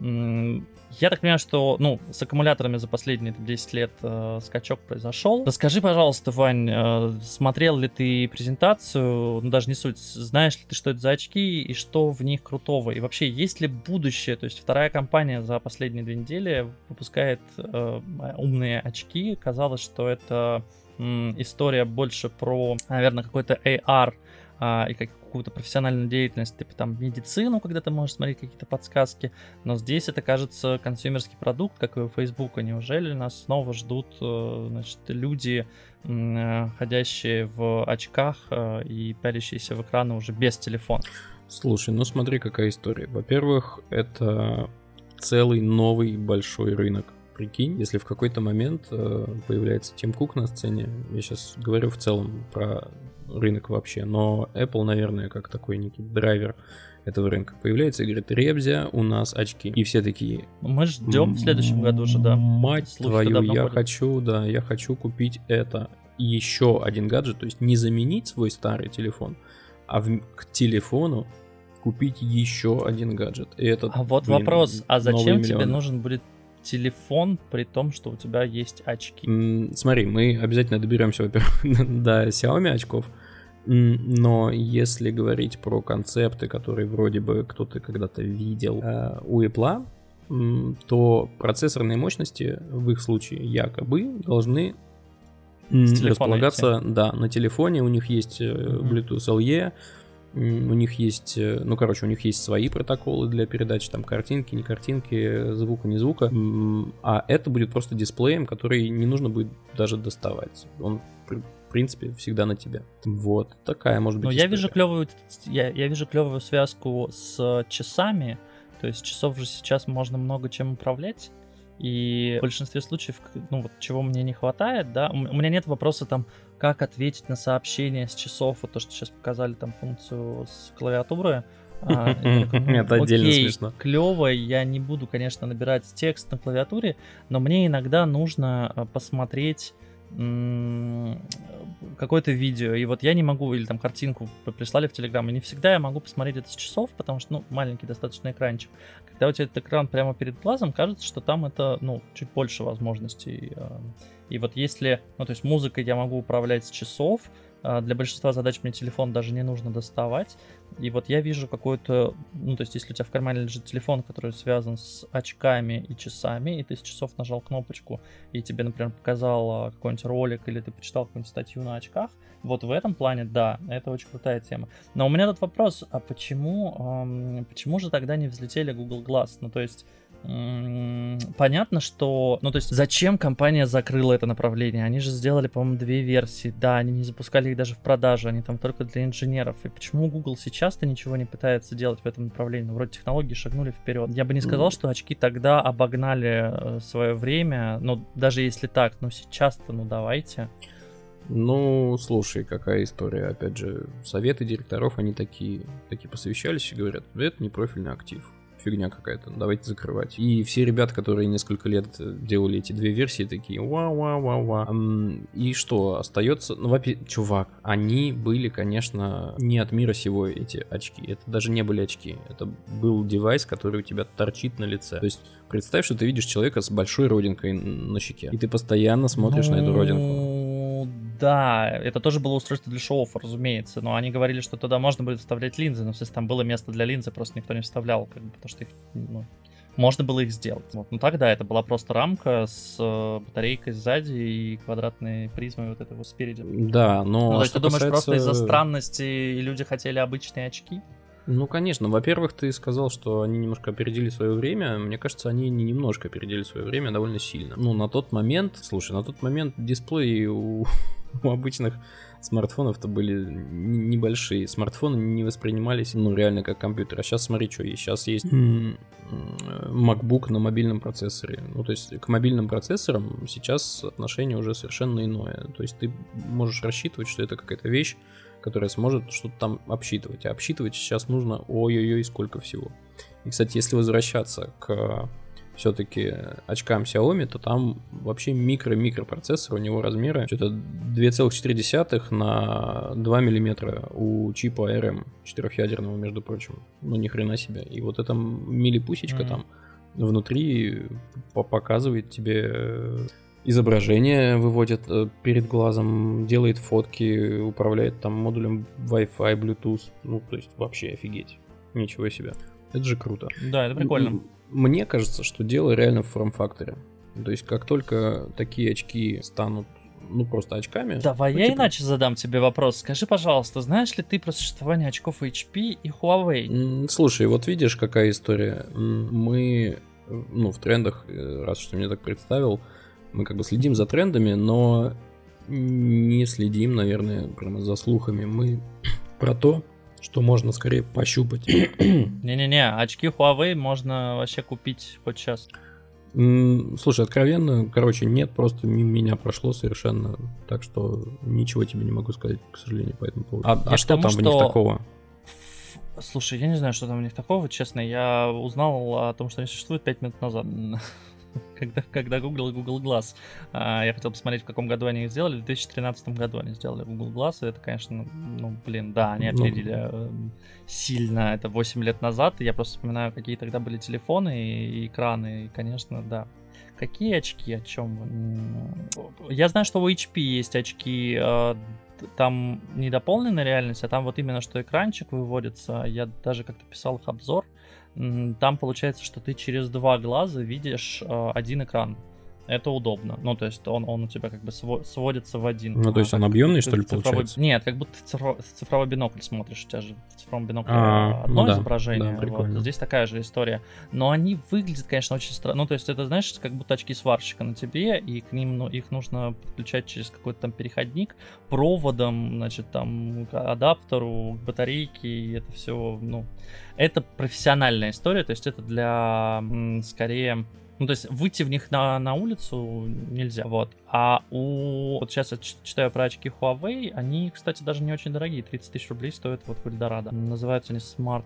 Я так понимаю, что, ну, с аккумуляторами за последние 10 лет э, скачок произошел. Расскажи, пожалуйста, Вань, э, смотрел ли ты презентацию, ну, даже не суть, знаешь ли ты, что это за очки и что в них крутого? И вообще, есть ли будущее? То есть вторая компания за последние две недели выпускает э, умные очки. Казалось, что это э, история больше про, наверное, какой-то AR а, и как, какую-то профессиональную деятельность, типа там медицину, когда ты можешь смотреть какие-то подсказки, но здесь это кажется консюмерский продукт, как и у Фейсбука. Неужели нас снова ждут э, значит, люди, э, ходящие в очках э, и пялящиеся в экраны уже без телефона? Слушай, ну смотри, какая история. Во-первых, это целый новый большой рынок. Прикинь, если в какой-то момент появляется Тим Кук на сцене, я сейчас говорю в целом про рынок вообще, но Apple, наверное, как такой некий драйвер этого рынка появляется и говорит, Ребзя, у нас очки. И все такие... Мы ждем в следующем году уже, да. Мать твою, я ходят. хочу, да, я хочу купить это. еще один гаджет, то есть не заменить свой старый телефон, а в, к телефону купить еще один гаджет. И это, а вот блин, вопрос, а зачем тебе нужен будет телефон, при том, что у тебя есть очки? Смотри, мы обязательно доберемся, во-первых, до Xiaomi очков. Но если говорить про концепты, которые вроде бы кто-то когда-то видел э, у Apple, то процессорные мощности в их случае якобы должны располагаться да, на телефоне. У них есть mm-hmm. Bluetooth LE, у них есть, э, ну, короче, у них есть свои протоколы для передачи там картинки, не картинки, звука, не звука. А это будет просто дисплеем, который не нужно будет даже доставать. Он в принципе, всегда на тебе. Вот, такая может быть. Но я вижу клевую, я, я вижу клевую связку с часами. То есть часов же сейчас можно много чем управлять. И в большинстве случаев, ну вот чего мне не хватает, да, у меня нет вопроса там, как ответить на сообщение с часов, вот то, что сейчас показали там функцию с клавиатуры. А, ну, Это отдельно смешно. Клево, я не буду, конечно, набирать текст на клавиатуре, но мне иногда нужно а, посмотреть какое-то видео, и вот я не могу, или там картинку прислали в Телеграм, и не всегда я могу посмотреть это с часов, потому что, ну, маленький достаточно экранчик. Когда у тебя этот экран прямо перед глазом, кажется, что там это, ну, чуть больше возможностей. И вот если, ну, то есть музыкой я могу управлять с часов, для большинства задач мне телефон даже не нужно доставать. И вот я вижу какой-то, ну, то есть если у тебя в кармане лежит телефон, который связан с очками и часами, и ты с часов нажал кнопочку, и тебе, например, показал а, какой-нибудь ролик, или ты почитал какую-нибудь статью на очках, вот в этом плане, да, это очень крутая тема. Но у меня тут вопрос, а почему, эм, почему же тогда не взлетели Google Glass? Ну, то есть понятно, что... Ну, то есть, зачем компания закрыла это направление? Они же сделали, по-моему, две версии. Да, они не запускали их даже в продажу, они там только для инженеров. И почему Google сейчас-то ничего не пытается делать в этом направлении? Ну, вроде технологии шагнули вперед. Я бы не сказал, что очки тогда обогнали э, свое время. Но даже если так, ну, сейчас-то, ну, давайте. Ну, слушай, какая история. Опять же, советы директоров, они такие, такие посовещались и говорят, это не профильный актив фигня какая-то, давайте закрывать. И все ребята, которые несколько лет делали эти две версии, такие ва-ва-ва-ва. И что, остается... Ну, во чувак, они были, конечно, не от мира сего эти очки. Это даже не были очки. Это был девайс, который у тебя торчит на лице. То есть представь, что ты видишь человека с большой родинкой на щеке, и ты постоянно смотришь ну... на эту родинку. Да, это тоже было устройство для шоу разумеется, но они говорили, что туда можно будет вставлять линзы, но, смысле, там было место для линзы, просто никто не вставлял, как бы, потому что их, ну, можно было их сделать. Вот. Ну тогда это была просто рамка с э, батарейкой сзади и квадратной призмой вот этого спереди. Да, но... Ну, то есть ты думаешь, касается... просто из-за странности люди хотели обычные очки? Ну, конечно. Во-первых, ты сказал, что они немножко опередили свое время. Мне кажется, они не немножко опередили свое время, а довольно сильно. Ну, на тот момент, слушай, на тот момент дисплеи у, у обычных смартфонов-то были небольшие. Смартфоны не воспринимались, ну, реально как компьютер. А сейчас смотри, что есть. Сейчас есть MacBook на мобильном процессоре. Ну, то есть к мобильным процессорам сейчас отношение уже совершенно иное. То есть ты можешь рассчитывать, что это какая-то вещь, которая сможет что-то там обсчитывать. А обсчитывать сейчас нужно ой-ой-ой сколько всего. И, кстати, если возвращаться к все-таки очкам Xiaomi, то там вообще микро-микропроцессор, у него размеры что-то 2,4 на 2 миллиметра у чипа ARM, четырехъядерного, между прочим. Ну, ни хрена себе. И вот эта милипусечка mm-hmm. там внутри показывает тебе изображение выводит э, перед глазом, делает фотки, управляет там модулем Wi-Fi, Bluetooth. Ну, то есть вообще офигеть. Ничего себе. Это же круто. Да, это прикольно. Мне кажется, что дело реально в форм-факторе. То есть как только такие очки станут ну, просто очками. Давай ну, я типа... иначе задам тебе вопрос. Скажи, пожалуйста, знаешь ли ты про существование очков HP и Huawei? Слушай, вот видишь, какая история. Мы, ну, в трендах, э, раз что мне так представил, мы как бы следим за трендами, но не следим, наверное, прямо за слухами. Мы про то, что можно скорее пощупать. Не-не-не, очки Huawei можно вообще купить хоть сейчас. Слушай, откровенно, короче, нет, просто меня прошло совершенно, так что ничего тебе не могу сказать, к сожалению, по этому поводу. А, а что тому, там что... в них такого? Слушай, я не знаю, что там у них такого, честно. Я узнал о том, что они существуют 5 минут назад. когда, когда Google и Google Glass. А, я хотел посмотреть, в каком году они их сделали. В 2013 году они сделали Google Glass, и это, конечно, ну, блин, да, они ну, опередили ну... сильно. Это 8 лет назад. Я просто вспоминаю, какие тогда были телефоны и, и экраны, и, конечно, да. Какие очки, о чем? Я знаю, что у HP есть очки, а, там не дополненная реальность, а там вот именно что экранчик выводится. Я даже как-то писал их обзор там получается, что ты через два глаза видишь э, один экран это удобно. Ну, то есть он, он у тебя как бы сводится в один. Ну, то есть он объемный, что ли, цифровой... получается? Нет, как будто ты цифровой, цифровой бинокль смотришь, у тебя же в цифровом бинокле а, одно ну, изображение. Да, вот. Здесь такая же история. Но они выглядят, конечно, очень странно. Ну, то есть это, знаешь, как будто очки сварщика на тебе, и к ним ну, их нужно подключать через какой-то там переходник, проводом, значит, там, к адаптеру, к батарейке, и это все, ну... Это профессиональная история, то есть это для, скорее, ну, то есть выйти в них на, на улицу нельзя, вот. А у... Вот сейчас я читаю про очки Huawei, они, кстати, даже не очень дорогие, 30 тысяч рублей стоят вот в Эльдорадо. Называются они Smart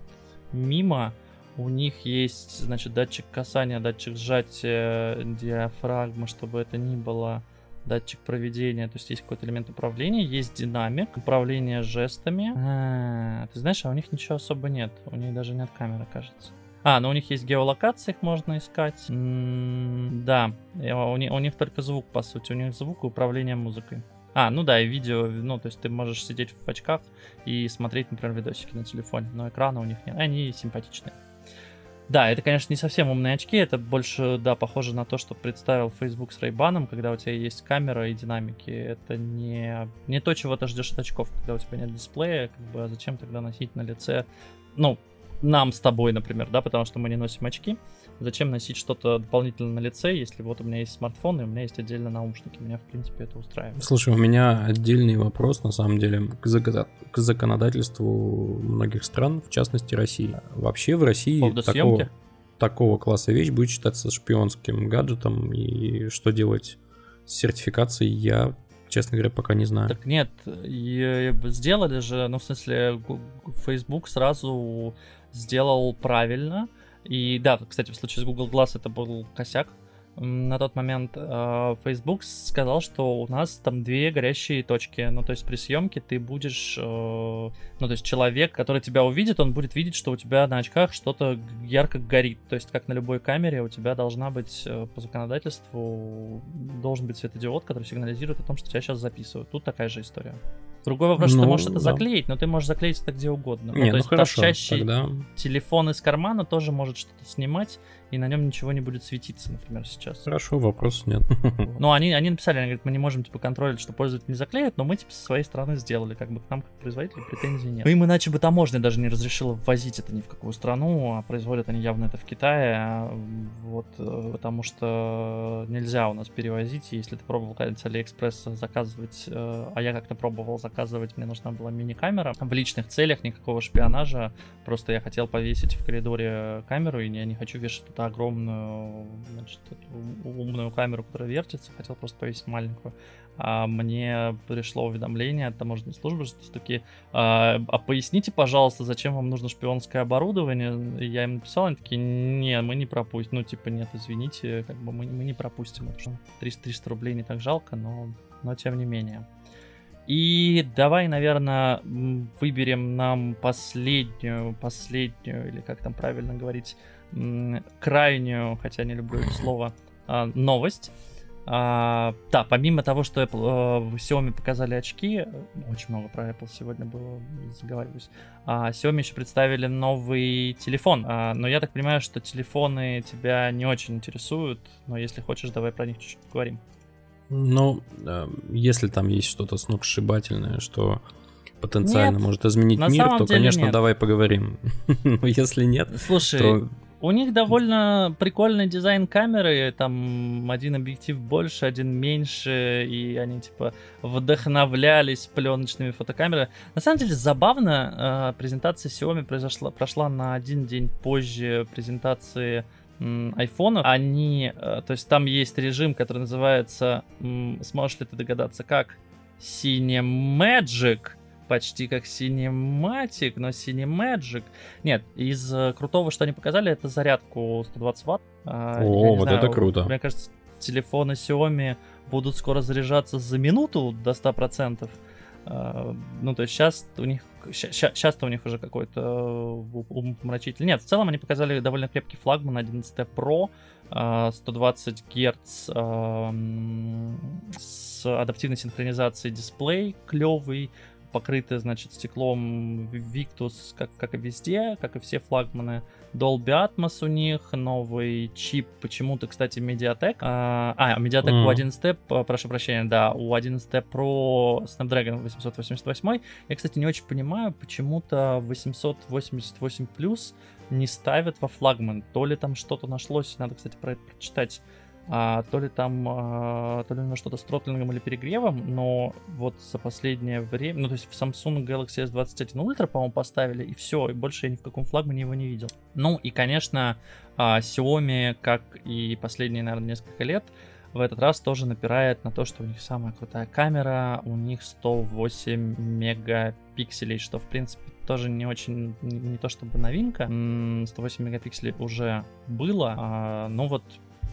Mimo. У них есть, значит, датчик касания, датчик сжатия диафрагмы, чтобы это ни было датчик проведения, то есть есть какой-то элемент управления, есть динамик, управление жестами. А, ты знаешь, а у них ничего особо нет, у них даже нет камеры, кажется. А, ну у них есть геолокация, их можно искать. М-м, да, у них, у них только звук, по сути. У них звук и управление музыкой. А, ну да, и видео, ну, то есть ты можешь сидеть в очках и смотреть, например, видосики на телефоне, но экрана у них нет. Они симпатичные. Да, это, конечно, не совсем умные очки, это больше, да, похоже на то, что представил Facebook с Ray-Ban, когда у тебя есть камера и динамики. Это не, не то, чего ты ждешь от очков, когда у тебя нет дисплея, как бы, а зачем тогда носить на лице, ну, нам с тобой, например, да, потому что мы не носим очки. Зачем носить что-то дополнительно на лице, если вот у меня есть смартфон и у меня есть отдельно наушники? Меня, в принципе, это устраивает. Слушай, у меня отдельный вопрос, на самом деле, к, зак- к законодательству многих стран, в частности России. Вообще в России такого, такого класса вещь будет считаться шпионским гаджетом, и что делать с сертификацией, я честно говоря, пока не знаю. Так нет, сделали же, ну, в смысле, Facebook сразу сделал правильно. И да, кстати, в случае с Google Glass это был косяк. на тот момент э, Facebook сказал, что у нас там две горящие точки. Ну, то есть при съемке ты будешь, э, ну, то есть человек, который тебя увидит, он будет видеть, что у тебя на очках что-то ярко горит. То есть как на любой камере у тебя должна быть э, по законодательству должен быть светодиод, который сигнализирует о том, что тебя сейчас записывают. Тут такая же история. Другой вопрос, ну, что ты можешь это да. заклеить, но ты можешь заклеить это где угодно. Не, ну, то есть хорошо, торчащий тогда... телефон из кармана тоже может что-то снимать, и на нем ничего не будет светиться, например, сейчас. Хорошо, вопросов нет. Ну, они, они написали, они говорят, мы не можем, типа, контролить, что пользователь не заклеит, но мы, типа, со своей стороны сделали, как бы к нам, как производителю, претензий нет. Ну, им иначе бы таможня даже не разрешила ввозить это ни в какую страну, а производят они явно это в Китае, а, вот, э, потому что нельзя у нас перевозить, если ты пробовал с Алиэкспресса заказывать, э, а я как-то пробовал заказывать, мне нужна была мини-камера, в личных целях никакого шпионажа, просто я хотел повесить в коридоре камеру, и я не хочу вешать туда огромную, значит, умную камеру, которая вертится, хотел просто повесить маленькую. А мне пришло уведомление от таможенной службы, что такие, а, а поясните, пожалуйста, зачем вам нужно шпионское оборудование? И я им написал, они такие, не, мы не пропустим. Ну, типа, нет, извините, как бы мы, мы не пропустим. Это 300, 300 рублей не так жалко, но, но тем не менее. И давай, наверное, выберем нам последнюю, последнюю, или как там правильно говорить, крайнюю, хотя не люблю это слово, а, новость. А, да, помимо того, что Apple, э, Xiaomi показали очки, очень много про Apple сегодня было, заговариваюсь. А Xiaomi еще представили новый телефон, а, но я так понимаю, что телефоны тебя не очень интересуют, но если хочешь, давай про них чуть-чуть поговорим. Ну, э, если там есть что-то сногсшибательное, что потенциально нет, может изменить мир, то, конечно, нет. давай поговорим. Но если нет, Слушай, то у них довольно прикольный дизайн камеры, там один объектив больше, один меньше, и они типа вдохновлялись пленочными фотокамерами. На самом деле забавно, э, презентация Xiaomi произошла, прошла на один день позже презентации айфонов, они, э, то есть там есть режим, который называется, сможешь ли ты догадаться, как? Cinemagic, почти как Cinematic, но Cinemagic. Нет, из э, крутого, что они показали, это зарядку 120 ватт. А, О, вот знаю, это круто. Мне кажется, телефоны Xiaomi будут скоро заряжаться за минуту до 100%. А, ну, то есть сейчас у них сейчас-то у них уже какой-то э, умопомрачитель. Нет, в целом они показали довольно крепкий флагман 11T Pro, 120 Гц с адаптивной синхронизацией дисплей клевый, покрыты, значит, стеклом Victus, как, как и везде, как и все флагманы. Dolby Atmos у них, новый чип, почему-то, кстати, Mediatek. А, а Mediatek mm. у 11 прошу прощения, да, у 11 Pro Snapdragon 888. Я, кстати, не очень понимаю, почему-то 888 Plus не ставят во флагман. То ли там что-то нашлось, надо, кстати, про это прочитать а, то ли там, а, то ли на что-то с тротлингом или перегревом, но вот за последнее время, ну то есть в Samsung Galaxy S21 Ultra, по-моему, поставили, и все, и больше я ни в каком флагмане его не видел. Ну и, конечно, а, Xiaomi, как и последние, наверное, несколько лет, в этот раз тоже напирает на то, что у них самая крутая камера, у них 108 мегапикселей, что, в принципе, тоже не очень, не, не то чтобы новинка. 108 мегапикселей уже было, а, но вот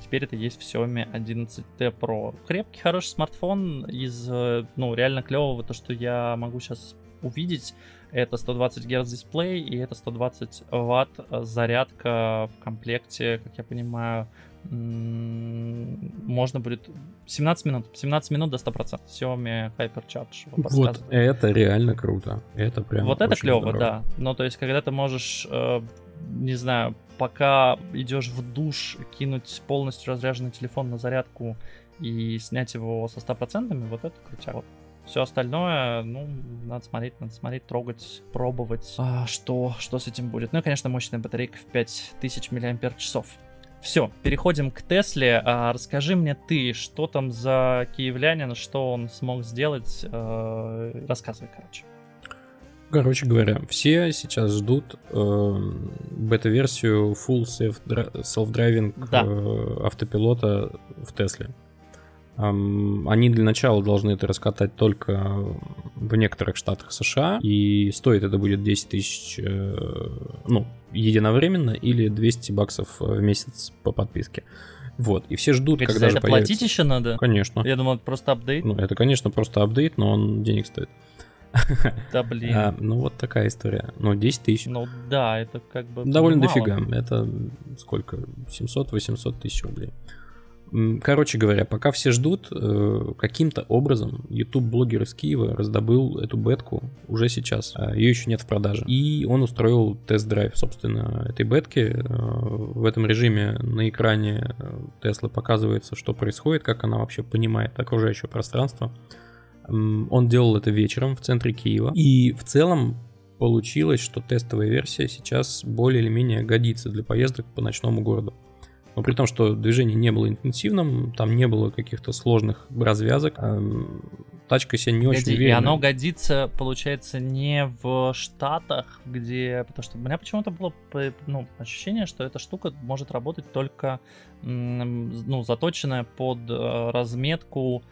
Теперь это есть в Xiaomi 11T Pro. Крепкий, хороший смартфон из, ну, реально клевого, то, что я могу сейчас увидеть, это 120 Гц дисплей и это 120 Ватт зарядка в комплекте, как я понимаю, можно будет 17 минут, 17 минут до 100%. Xiaomi Hypercharge. Вот это реально круто. Это прям Вот это клево, здорово. да. Ну, то есть, когда ты можешь, э, не знаю, пока идешь в душ, кинуть полностью разряженный телефон на зарядку и снять его со 100%, вот это крутяк. Все остальное, ну, надо смотреть, надо смотреть, трогать, пробовать, а, что, что с этим будет. Ну и, конечно, мощная батарейка в 5000 мАч. Все, переходим к Тесле. А, расскажи мне ты, что там за киевлянин, что он смог сделать. А, рассказывай, короче. Короче говоря, все сейчас ждут э, бета-версию Full Self-Driving да. э, автопилота в Тесле. Um, они для начала должны это раскатать только в некоторых штатах США, и стоит это будет 10 тысяч, э, ну, единовременно или 200 баксов в месяц по подписке. Вот, и все ждут, Ведь когда за же это появится. платить еще надо? Конечно. Я думал, это просто апдейт. Ну, это, конечно, просто апдейт, но он денег стоит. Да блин. А, ну, вот такая история. Ну, 10 тысяч. Ну да, это как бы... Довольно мало. дофига. Это сколько? 700-800 тысяч рублей. Короче говоря, пока все ждут, э, каким-то образом YouTube-блогер из Киева раздобыл эту бетку уже сейчас. А Ее еще нет в продаже. И он устроил тест-драйв, собственно, этой бетки. Э, В этом режиме на экране э, Теслы показывается, что происходит, как она вообще понимает окружающее пространство. Он делал это вечером в центре Киева. И в целом получилось, что тестовая версия сейчас более или менее годится для поездок по ночному городу. Но при том, что движение не было интенсивным, там не было каких-то сложных развязок, эм, тачка себя не очень Погоди, и уверенно. оно годится, получается, не в Штатах, где... Потому что у меня почему-то было ну, ощущение, что эта штука может работать только ну, заточенная под э, разметку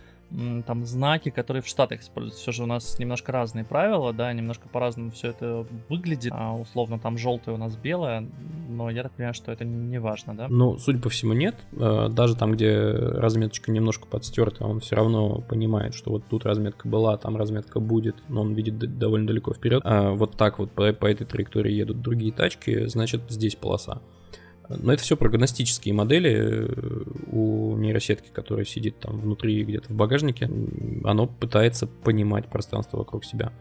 там знаки, которые в Штатах используются. Все же у нас немножко разные правила, да, немножко по-разному все это выглядит. А, условно, там желтое у нас белое, но я так понимаю, что это не важно, да? Ну, судя по всему, нет. Э, Даже там, где разметочка немножко подстерта, он все равно понимает, что вот тут разметка была, там разметка будет, но он видит довольно далеко вперед. А вот так вот по, по этой траектории едут другие тачки, значит, здесь полоса. Но это все прогностические модели э, нейросетки, которая сидит там внутри где-то в багажнике. Оно пытается понимать пространство вокруг себя.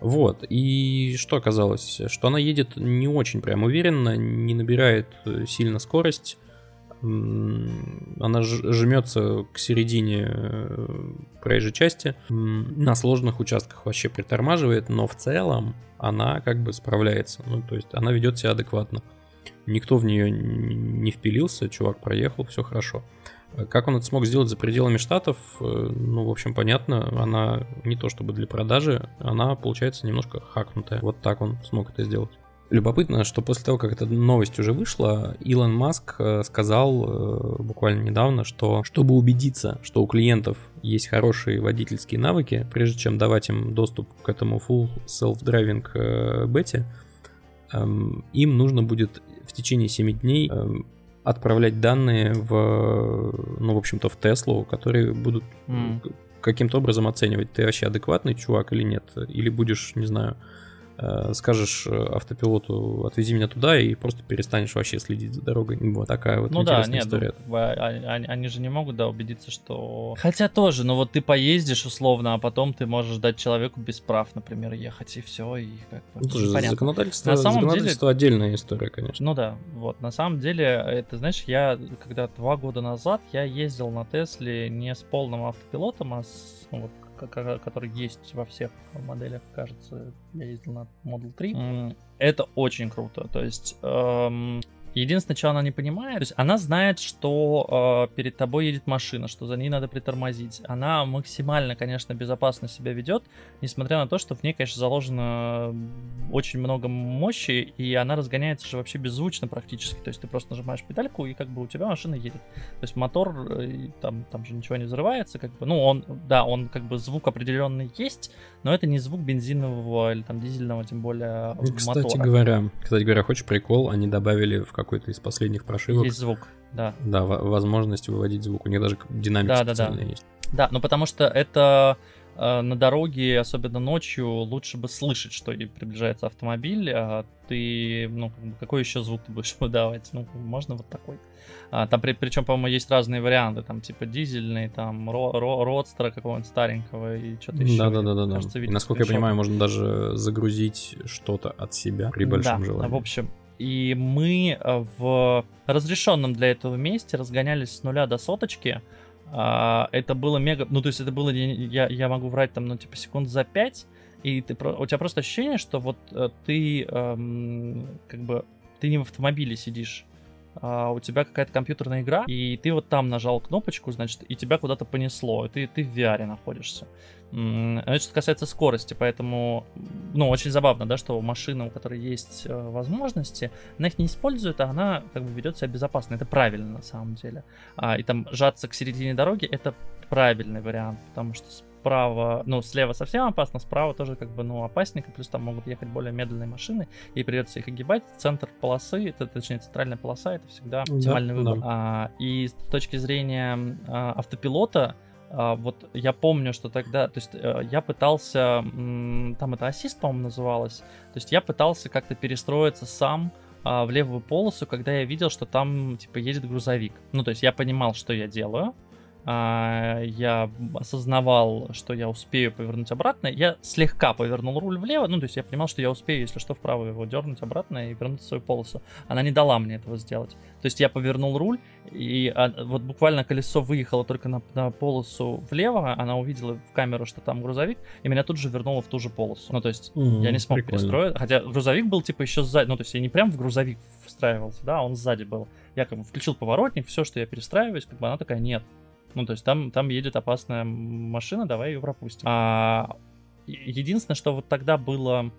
Вот, и что оказалось? Что она едет не очень прям уверенно, не набирает э, сильно скорость. Она жмется к середине э, проезжей части. На сложных участках вообще притормаживает, но в целом она как бы справляется. Ну, то есть она ведет себя адекватно. Никто в нее не впилился, чувак проехал, все хорошо. Как он это смог сделать за пределами штатов, э, ну, в общем, понятно, она не то чтобы для продажи, она получается немножко хакнутая. Вот так он смог это сделать. Любопытно, что после того, как эта новость уже вышла, Илон Маск э, сказал э, буквально недавно, что чтобы убедиться, что у клиентов есть хорошие водительские навыки, прежде чем давать им доступ к этому full self-driving бете, эм, им нужно будет в течение 7 дней эм, отправлять данные в, ну, в общем-то, в Теслу, которые будут к- каким-то образом оценивать, ты вообще адекватный чувак или нет, или будешь, не знаю, скажешь э, автопилоту, отвези меня туда, и просто перестанешь вообще следить за дорогой. Вот такая вот Ну да, интересная нет, история. ну, а- они, они же не могут, да, убедиться, что... Хотя тоже, ну вот ты поездишь условно, а потом ты можешь дать человеку без прав, например, ехать, и все, и как бы... Ну, тоже законодательство, На самом законодательство отдельная история, конечно. Ну да, вот, на самом деле, это, знаешь, я, когда два года назад, я ездил на Тесле не с полным автопилотом, а с, ну, вот, который есть во всех моделях, кажется, я ездил на Model 3. М, Это очень круто, то есть... эм, Единственное, что она не понимает, то есть она знает, что э, перед тобой едет машина, что за ней надо притормозить. Она максимально, конечно, безопасно себя ведет, несмотря на то, что в ней, конечно, заложено очень много мощи, и она разгоняется же вообще беззвучно практически. То есть ты просто нажимаешь педальку, и как бы у тебя машина едет. То есть мотор, э, там, там же ничего не взрывается, как бы, ну, он, да, он как бы звук определенный есть, но это не звук бензинового или там дизельного, тем более Ну, Кстати мотора. говоря, кстати говоря, хочешь прикол, они добавили в какой-то из последних прошивок Есть звук, да. да, во- возможность выводить звук. У них даже динамик Да-да-да. специальный есть. Да, ну потому что это э, на дороге, особенно ночью, лучше бы слышать, что приближается автомобиль, а ты, ну, какой еще звук ты будешь выдавать? Ну, можно вот такой. А, там, при, причем, по-моему, есть разные варианты, там, типа, дизельный, там, ро, ро, родстера какого-нибудь старенького и что-то еще. Да, да, да, да, да. насколько я понимаю, можно даже загрузить что-то от себя при большом да, желании. в общем, и мы э, в разрешенном для этого месте разгонялись с нуля до соточки. А, Это было мега... Ну, то есть это было... Я, я могу врать там, ну, типа, секунд за пять, и ты, у тебя просто ощущение, что вот э, ты эм, как бы... Ты не в автомобиле сидишь, а у тебя какая-то компьютерная игра, и ты вот там нажал кнопочку, значит, и тебя куда-то понесло, и ты, ты в VR находишься. М, Это что касается скорости, поэтому, ну, очень забавно, да, что машина, у которой есть э, возможности, она их не использует, а она как бы ведет себя безопасно. Это правильно на самом деле. А, и там жаться к середине дороги это правильный вариант, потому что справа, ну, слева совсем опасно, справа тоже как бы, ну, опасненько, плюс там могут ехать более медленные машины, и придется их огибать. Центр полосы, это, точнее, центральная полоса, это всегда оптимальный да, выбор. Да. А, и с точки зрения а, автопилота, а, вот я помню, что тогда, то есть э, я пытался, там это ассист, по-моему, называлось, то есть я пытался как-то перестроиться сам а, в левую полосу, когда я видел, что там, типа, едет грузовик. Ну, то есть я понимал, что я делаю, а, я осознавал, что я успею повернуть обратно, я слегка повернул руль влево, ну, то есть я понимал, что я успею, если что, вправо его дернуть обратно и вернуть в свою полосу. Она не дала мне этого сделать. То есть я повернул руль, и а, вот буквально колесо выехало только на, на полосу влево, она увидела в камеру, что там грузовик, и меня тут же вернуло в ту же полосу. Ну, то есть mm, я не смог прикольно. перестроить, хотя грузовик был, типа, еще сзади, ну, то есть я не прям в грузовик встраивался, да, он сзади был. Я как бы включил поворотник, все, что я перестраиваюсь, как бы она такая, нет, ну, то есть там, там едет опасная машина, давай ее пропустим. А, единственное, что вот тогда было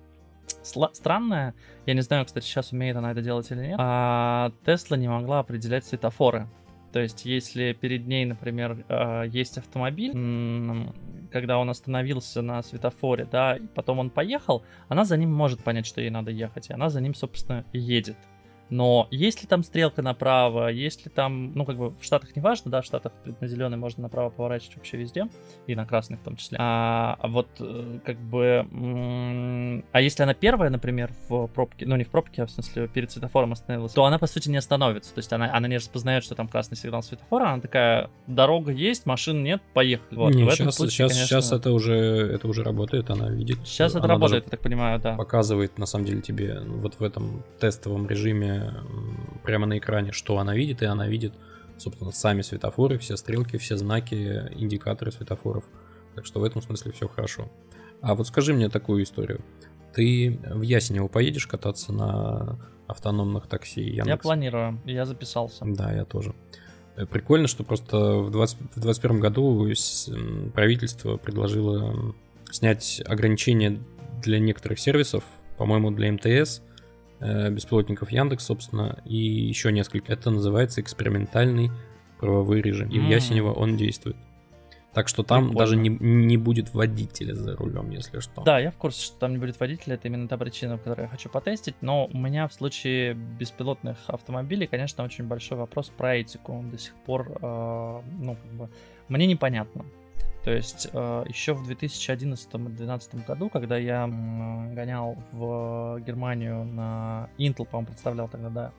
странное, я не знаю, кстати, сейчас умеет она это делать или нет, а Тесла не могла определять светофоры. То есть, если перед ней, например, а, есть автомобиль, когда он остановился на светофоре, да, и потом он поехал, она за ним может понять, что ей надо ехать, и она за ним, собственно, едет. Но есть ли там стрелка направо, есть ли там, ну, как бы в Штатах не важно, да, в Штатах на зеленый можно направо поворачивать вообще везде, и на красный в том числе. А, а вот, э, как бы, а если она первая, например, в пробке, ну, не в пробке, а в смысле перед светофором остановилась, то она, по сути, не остановится. То есть она, она не распознает, что там красный сигнал светофора, она такая, дорога есть, машин нет, поехали. Вот. Не, сейчас, случае, сейчас, конечно... сейчас это уже, это уже работает, она видит. Сейчас это работает, я так понимаю, да. Показывает, на самом деле, тебе вот в этом тестовом режиме прямо на экране, что она видит, и она видит, собственно, сами светофоры, все стрелки, все знаки, индикаторы светофоров. Так что в этом смысле все хорошо. А вот скажи мне такую историю. Ты в Ясенево поедешь кататься на автономных такси Яндекс? Я планирую, я записался. Да, я тоже. Э, прикольно, что просто в 2021 году правительство предложило снять ограничения для некоторых сервисов, по-моему, для МТС – беспилотников Яндекс, собственно, и еще несколько. Это называется экспериментальный правовой режим. И mm. в Ясенево он действует. Так что там Прикольно. даже не, не будет водителя за рулем, если что. Да, я в курсе, что там не будет водителя. Это именно та причина, которую я хочу потестить. Но у меня в случае беспилотных автомобилей, конечно, очень большой вопрос про этику. Он до сих пор, э, ну, как бы, мне непонятно. То есть э, еще в 2011-2012 году, когда я гонял в Германию на Intel, по-моему, представлял тогда, да,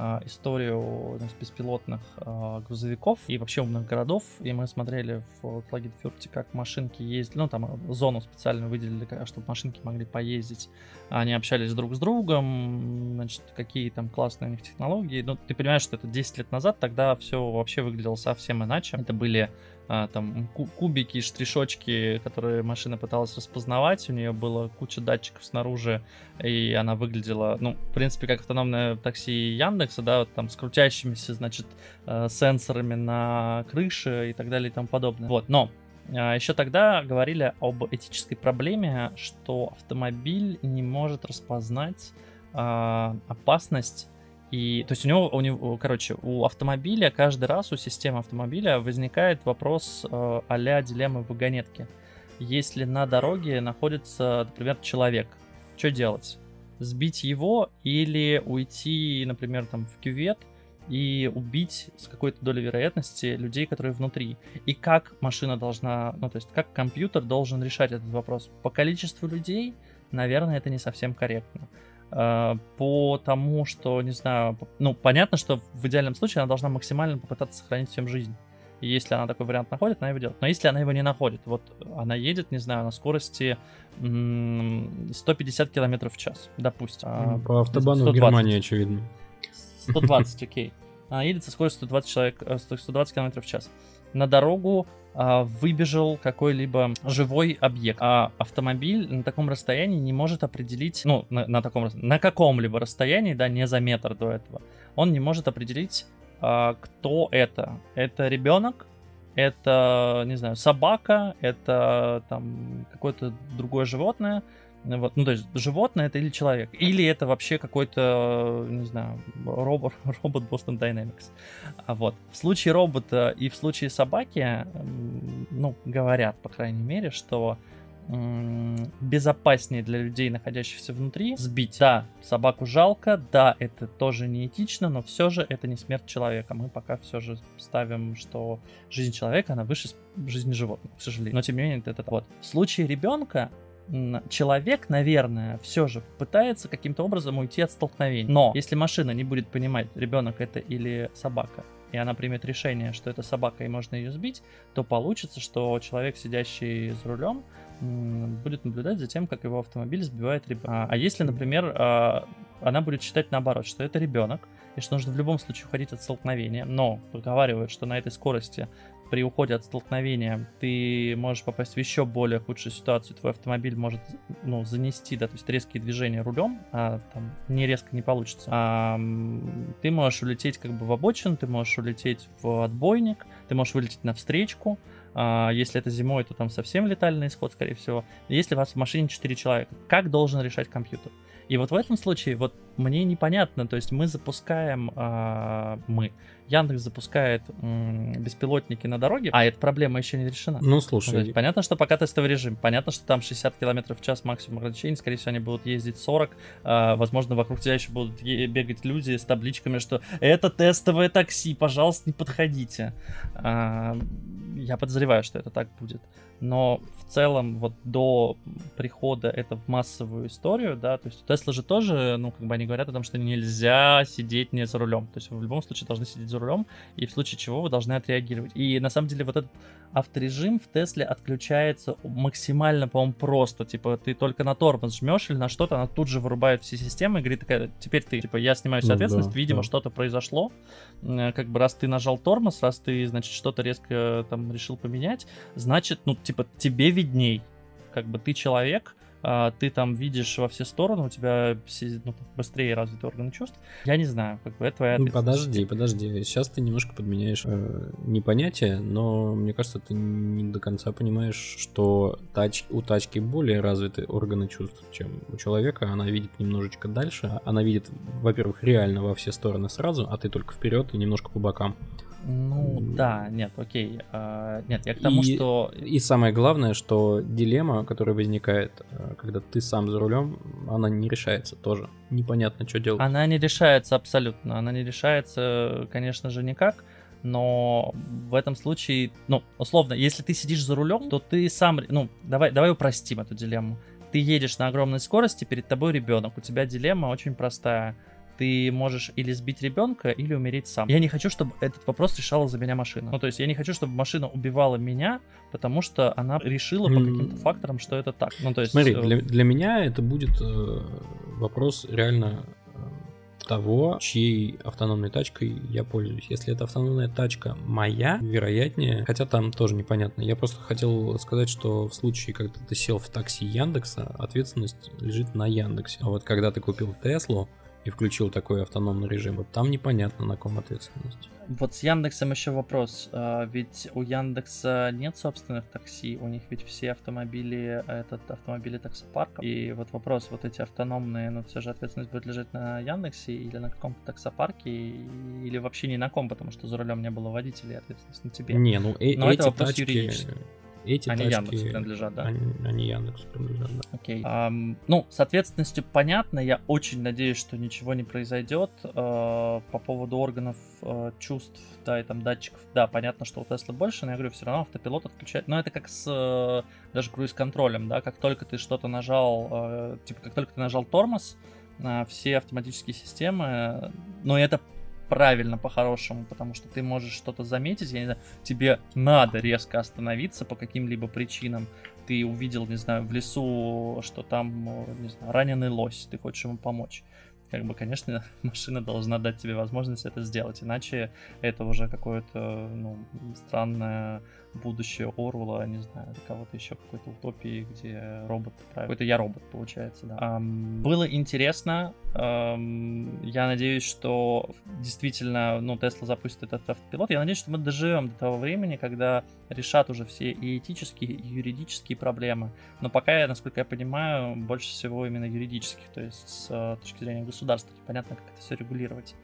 а, историю значит, беспилотных э, грузовиков и вообще умных городов. И мы смотрели в Флагетфюрте, как машинки ездили. Ну, там зону специально выделили, чтобы машинки могли поездить. Они общались друг с другом, значит, какие там классные у них технологии. Ну, ты понимаешь, что это 10 лет назад, тогда все вообще выглядело совсем иначе. Это были там кубики, штришочки, которые машина пыталась распознавать. У нее было куча датчиков снаружи, и она выглядела, ну, в принципе, как автономное такси Яндекса, да, вот там с крутящимися, значит, э, сенсорами на крыше и так далее и тому подобное. Вот, но а, еще тогда говорили об этической проблеме, что автомобиль не может распознать э, опасность и, то есть у него, у него, короче, у автомобиля каждый раз у системы автомобиля возникает вопрос э, а-ля дилеммы вагонетки. Если на дороге находится, например, человек, что делать? Сбить его или уйти, например, там в кювет и убить с какой-то долей вероятности людей, которые внутри. И как машина должна, ну то есть как компьютер должен решать этот вопрос? По количеству людей, наверное, это не совсем корректно. Э, по тому, что, не знаю, ну, понятно, что в идеальном случае она должна максимально попытаться сохранить всем жизнь. И если она такой вариант находит, она его делает. Но если она его не находит, вот она едет, не знаю, на скорости 150 км в час, допустим. А, по автобану 120. в Германии, очевидно. 120, окей. Она едет со скоростью 120, человек, 120 км в час. На дорогу а, выбежал какой-либо живой объект. А автомобиль на таком расстоянии не может определить, ну, на, на таком, на каком-либо расстоянии, да, не за метр до этого, он не может определить, а, кто это. Это ребенок, это, не знаю, собака, это там какое-то другое животное. Вот, ну, то есть животное это или человек, или это вообще какой-то, не знаю, робот, робот Boston Dynamics. А вот. В случае робота и в случае собаки, ну, говорят, по крайней мере, что безопаснее для людей, находящихся внутри, сбить. Да, собаку жалко, да, это тоже неэтично, но все же это не смерть человека. Мы пока все же ставим, что жизнь человека, она выше жизни животных, к сожалению. Но тем не менее, это, это вот. В случае ребенка человек, наверное, все же пытается каким-то образом уйти от столкновений. Но если машина не будет понимать, ребенок это или собака, и она примет решение, что это собака и можно ее сбить, то получится, что человек, сидящий за рулем, будет наблюдать за тем, как его автомобиль сбивает ребенка. А если, например, а, она будет считать наоборот, что это ребенок, и что нужно в любом случае уходить от столкновения, но проговаривают, что на этой скорости при уходе от столкновения ты можешь попасть в еще более худшую ситуацию, твой автомобиль может ну, занести, да, то есть резкие движения рулем, а там не резко не получится. А, ты можешь улететь как бы в обочину, ты можешь улететь в отбойник, ты можешь вылететь на встречку, а, если это зимой, то там совсем летальный исход, скорее всего. Если у вас в машине 4 человека, как должен решать компьютер? И вот в этом случае, вот мне непонятно, то есть мы запускаем, а, мы, Яндекс запускает м, беспилотники на дороге, а эта проблема еще не решена. Ну, слушай. Ну, есть, понятно, что пока тестовый режим, понятно, что там 60 км в час максимум ограничений, скорее всего, они будут ездить 40, а, возможно, вокруг тебя еще будут бегать люди с табличками, что это тестовое такси, пожалуйста, не подходите. А, я подозреваю, что это так будет но в целом вот до прихода это в массовую историю, да, то есть у Тесла же тоже, ну, как бы они говорят о том, что нельзя сидеть не за рулем, то есть в любом случае должны сидеть за рулем, и в случае чего вы должны отреагировать. И на самом деле вот этот авторежим в Тесле отключается максимально, по-моему, просто, типа ты только на тормоз жмешь или на что-то, она тут же вырубает все системы и говорит, такая, теперь ты, типа, я снимаю всю ну, ответственность, да, видимо, да. что-то произошло, как бы раз ты нажал тормоз, раз ты, значит, что-то резко там решил поменять, значит, ну, типа, тебе видней. Как бы ты человек, а, ты там видишь во все стороны, у тебя ну, быстрее развиты органы чувств. Я не знаю, как бы это твоя Ну, подожди, подожди. Сейчас ты немножко подменяешь э, не понятие, но мне кажется, ты не до конца понимаешь, что тач, у тачки более развиты органы чувств, чем у человека. Она видит немножечко дальше. Она видит, во-первых, реально во все стороны сразу, а ты только вперед и немножко по бокам. Ну да, нет, окей. А, нет, я к тому, и, что... И самое главное, что дилемма, которая возникает, э, когда ты сам за рулем, она не решается тоже. Непонятно, что делать. Она не решается абсолютно. Она не решается, конечно же, никак. Но в этом случае, ну, условно, если ты сидишь за рулем, то ты сам, ну, давай, давай упростим эту дилемму. Ты едешь на огромной скорости, перед тобой ребенок. У тебя дилемма очень простая ты можешь или сбить ребенка, или умереть сам. Я не хочу, чтобы этот вопрос решала за меня машина. Ну, то есть я не хочу, чтобы машина убивала меня, потому что она решила по каким-то факторам, что это так. Ну, то есть... Смотри, э, для, для меня это будет э, вопрос реально э, того, чьей автономной тачкой я пользуюсь. Если это автономная тачка моя, вероятнее, хотя там тоже непонятно. Я просто хотел сказать, что в случае, когда ты сел в такси Яндекса, ответственность лежит на Яндексе. А вот когда ты купил Теслу, и включил такой автономный режим, вот там непонятно, на ком ответственность. Вот с Яндексом еще вопрос. А, ведь у Яндекса нет собственных такси, у них ведь все автомобили, этот автомобили таксопарка. И вот вопрос, вот эти автономные, ну все же ответственность будет лежать на Яндексе или на каком-то таксопарке, или вообще ни на ком, потому что за рулем не было водителей, ответственность на тебе. Не, ну э- Но эти это вопрос тачки... юридический. Эти они тачки, Яндексу принадлежат, да? Они, они Яндексу принадлежат, да. Окей. Um, ну, с ответственностью понятно. Я очень надеюсь, что ничего не произойдет. Uh, по поводу органов uh, чувств, да, и там датчиков, да, понятно, что у Теслы больше, но я говорю, все равно автопилот отключает. Но это как с uh, даже круиз-контролем, да, как только ты что-то нажал, типа, как только ты нажал тормоз, все автоматические системы, но это правильно по-хорошему, потому что ты можешь что-то заметить, я не знаю, тебе надо резко остановиться по каким-либо причинам. Ты увидел, не знаю, в лесу, что там, не знаю, раненый лось, ты хочешь ему помочь. как бы, конечно, машина должна дать тебе возможность это сделать, иначе это уже какое-то, ну, странное будущее Орвала, не знаю, кого-то еще какой-то утопии, где робот правит. Какой-то я робот, получается, да. Um, было интересно. Um, я надеюсь, что действительно, ну, Тесла запустит этот автопилот. Я надеюсь, что мы доживем до того времени, когда решат уже все и этические, и юридические проблемы. Но пока, насколько я понимаю, больше всего именно юридических, то есть с э, точки зрения государства, непонятно, как это все регулировать.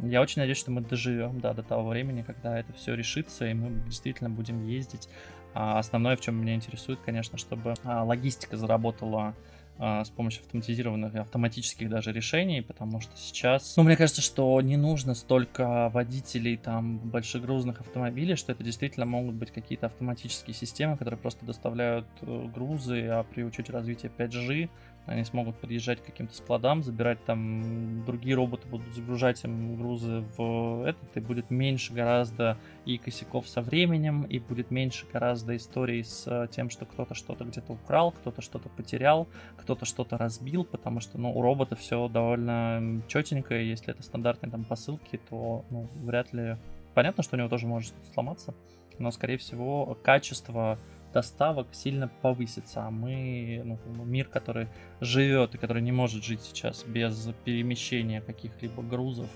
Я очень надеюсь, что мы доживем да, до того времени, когда это все решится, и мы действительно будем ездить. А основное, в чем меня интересует, конечно, чтобы а, логистика заработала а, с помощью автоматизированных автоматических даже решений, потому что сейчас, ну, мне кажется, что не нужно столько водителей там большегрузных автомобилей, что это действительно могут быть какие-то автоматические системы, которые просто доставляют э, грузы, а при учете развития 5G они смогут подъезжать к каким-то складам, забирать там, другие роботы будут загружать им грузы в этот, и будет меньше гораздо и косяков со временем, и будет меньше гораздо историй с тем, что кто-то что-то где-то украл, кто-то что-то потерял, кто-то что-то разбил, потому что, ну, у робота все довольно четенько, и если это стандартные там посылки, то, ну, вряд ли... Понятно, что у него тоже может сломаться, но, скорее всего, качество доставок сильно повысится, а мы, ну, мир, который живет и который не может жить сейчас без перемещения каких-либо грузов,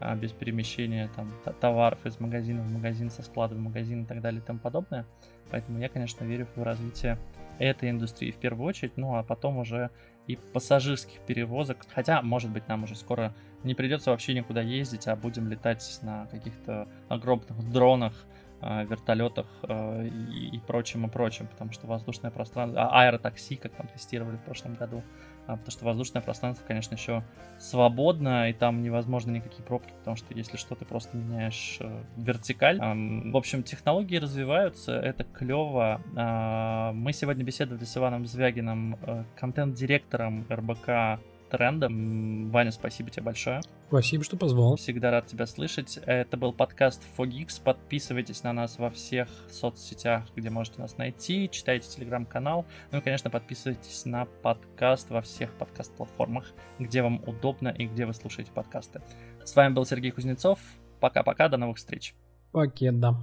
а, без перемещения там товаров из магазина в магазин, со склада в магазин и так далее и тому подобное. Поэтому я, конечно, верю в развитие этой индустрии в первую очередь, ну а потом уже и пассажирских перевозок. Хотя, может быть, нам уже скоро не придется вообще никуда ездить, а будем летать на каких-то огромных дронах, вертолетах э, и, прочим, и прочим, потому что воздушное пространство, а, аэротакси, как там тестировали в прошлом году, а, потому что воздушное пространство, конечно, еще свободно, и там невозможно никакие пробки, потому что если что, ты просто меняешь э, вертикаль. В общем, технологии развиваются, это клево. А, мы сегодня беседовали с Иваном Звягиным, контент-директором РБК трендом. Ваня, спасибо тебе большое. Спасибо, что позвал. Всегда рад тебя слышать. Это был подкаст Fogix. Подписывайтесь на нас во всех соцсетях, где можете нас найти. Читайте телеграм-канал. Ну и, конечно, подписывайтесь на подкаст во всех подкаст-платформах, где вам удобно и где вы слушаете подкасты. С вами был Сергей Кузнецов. Пока-пока, до новых встреч. Пакет, да.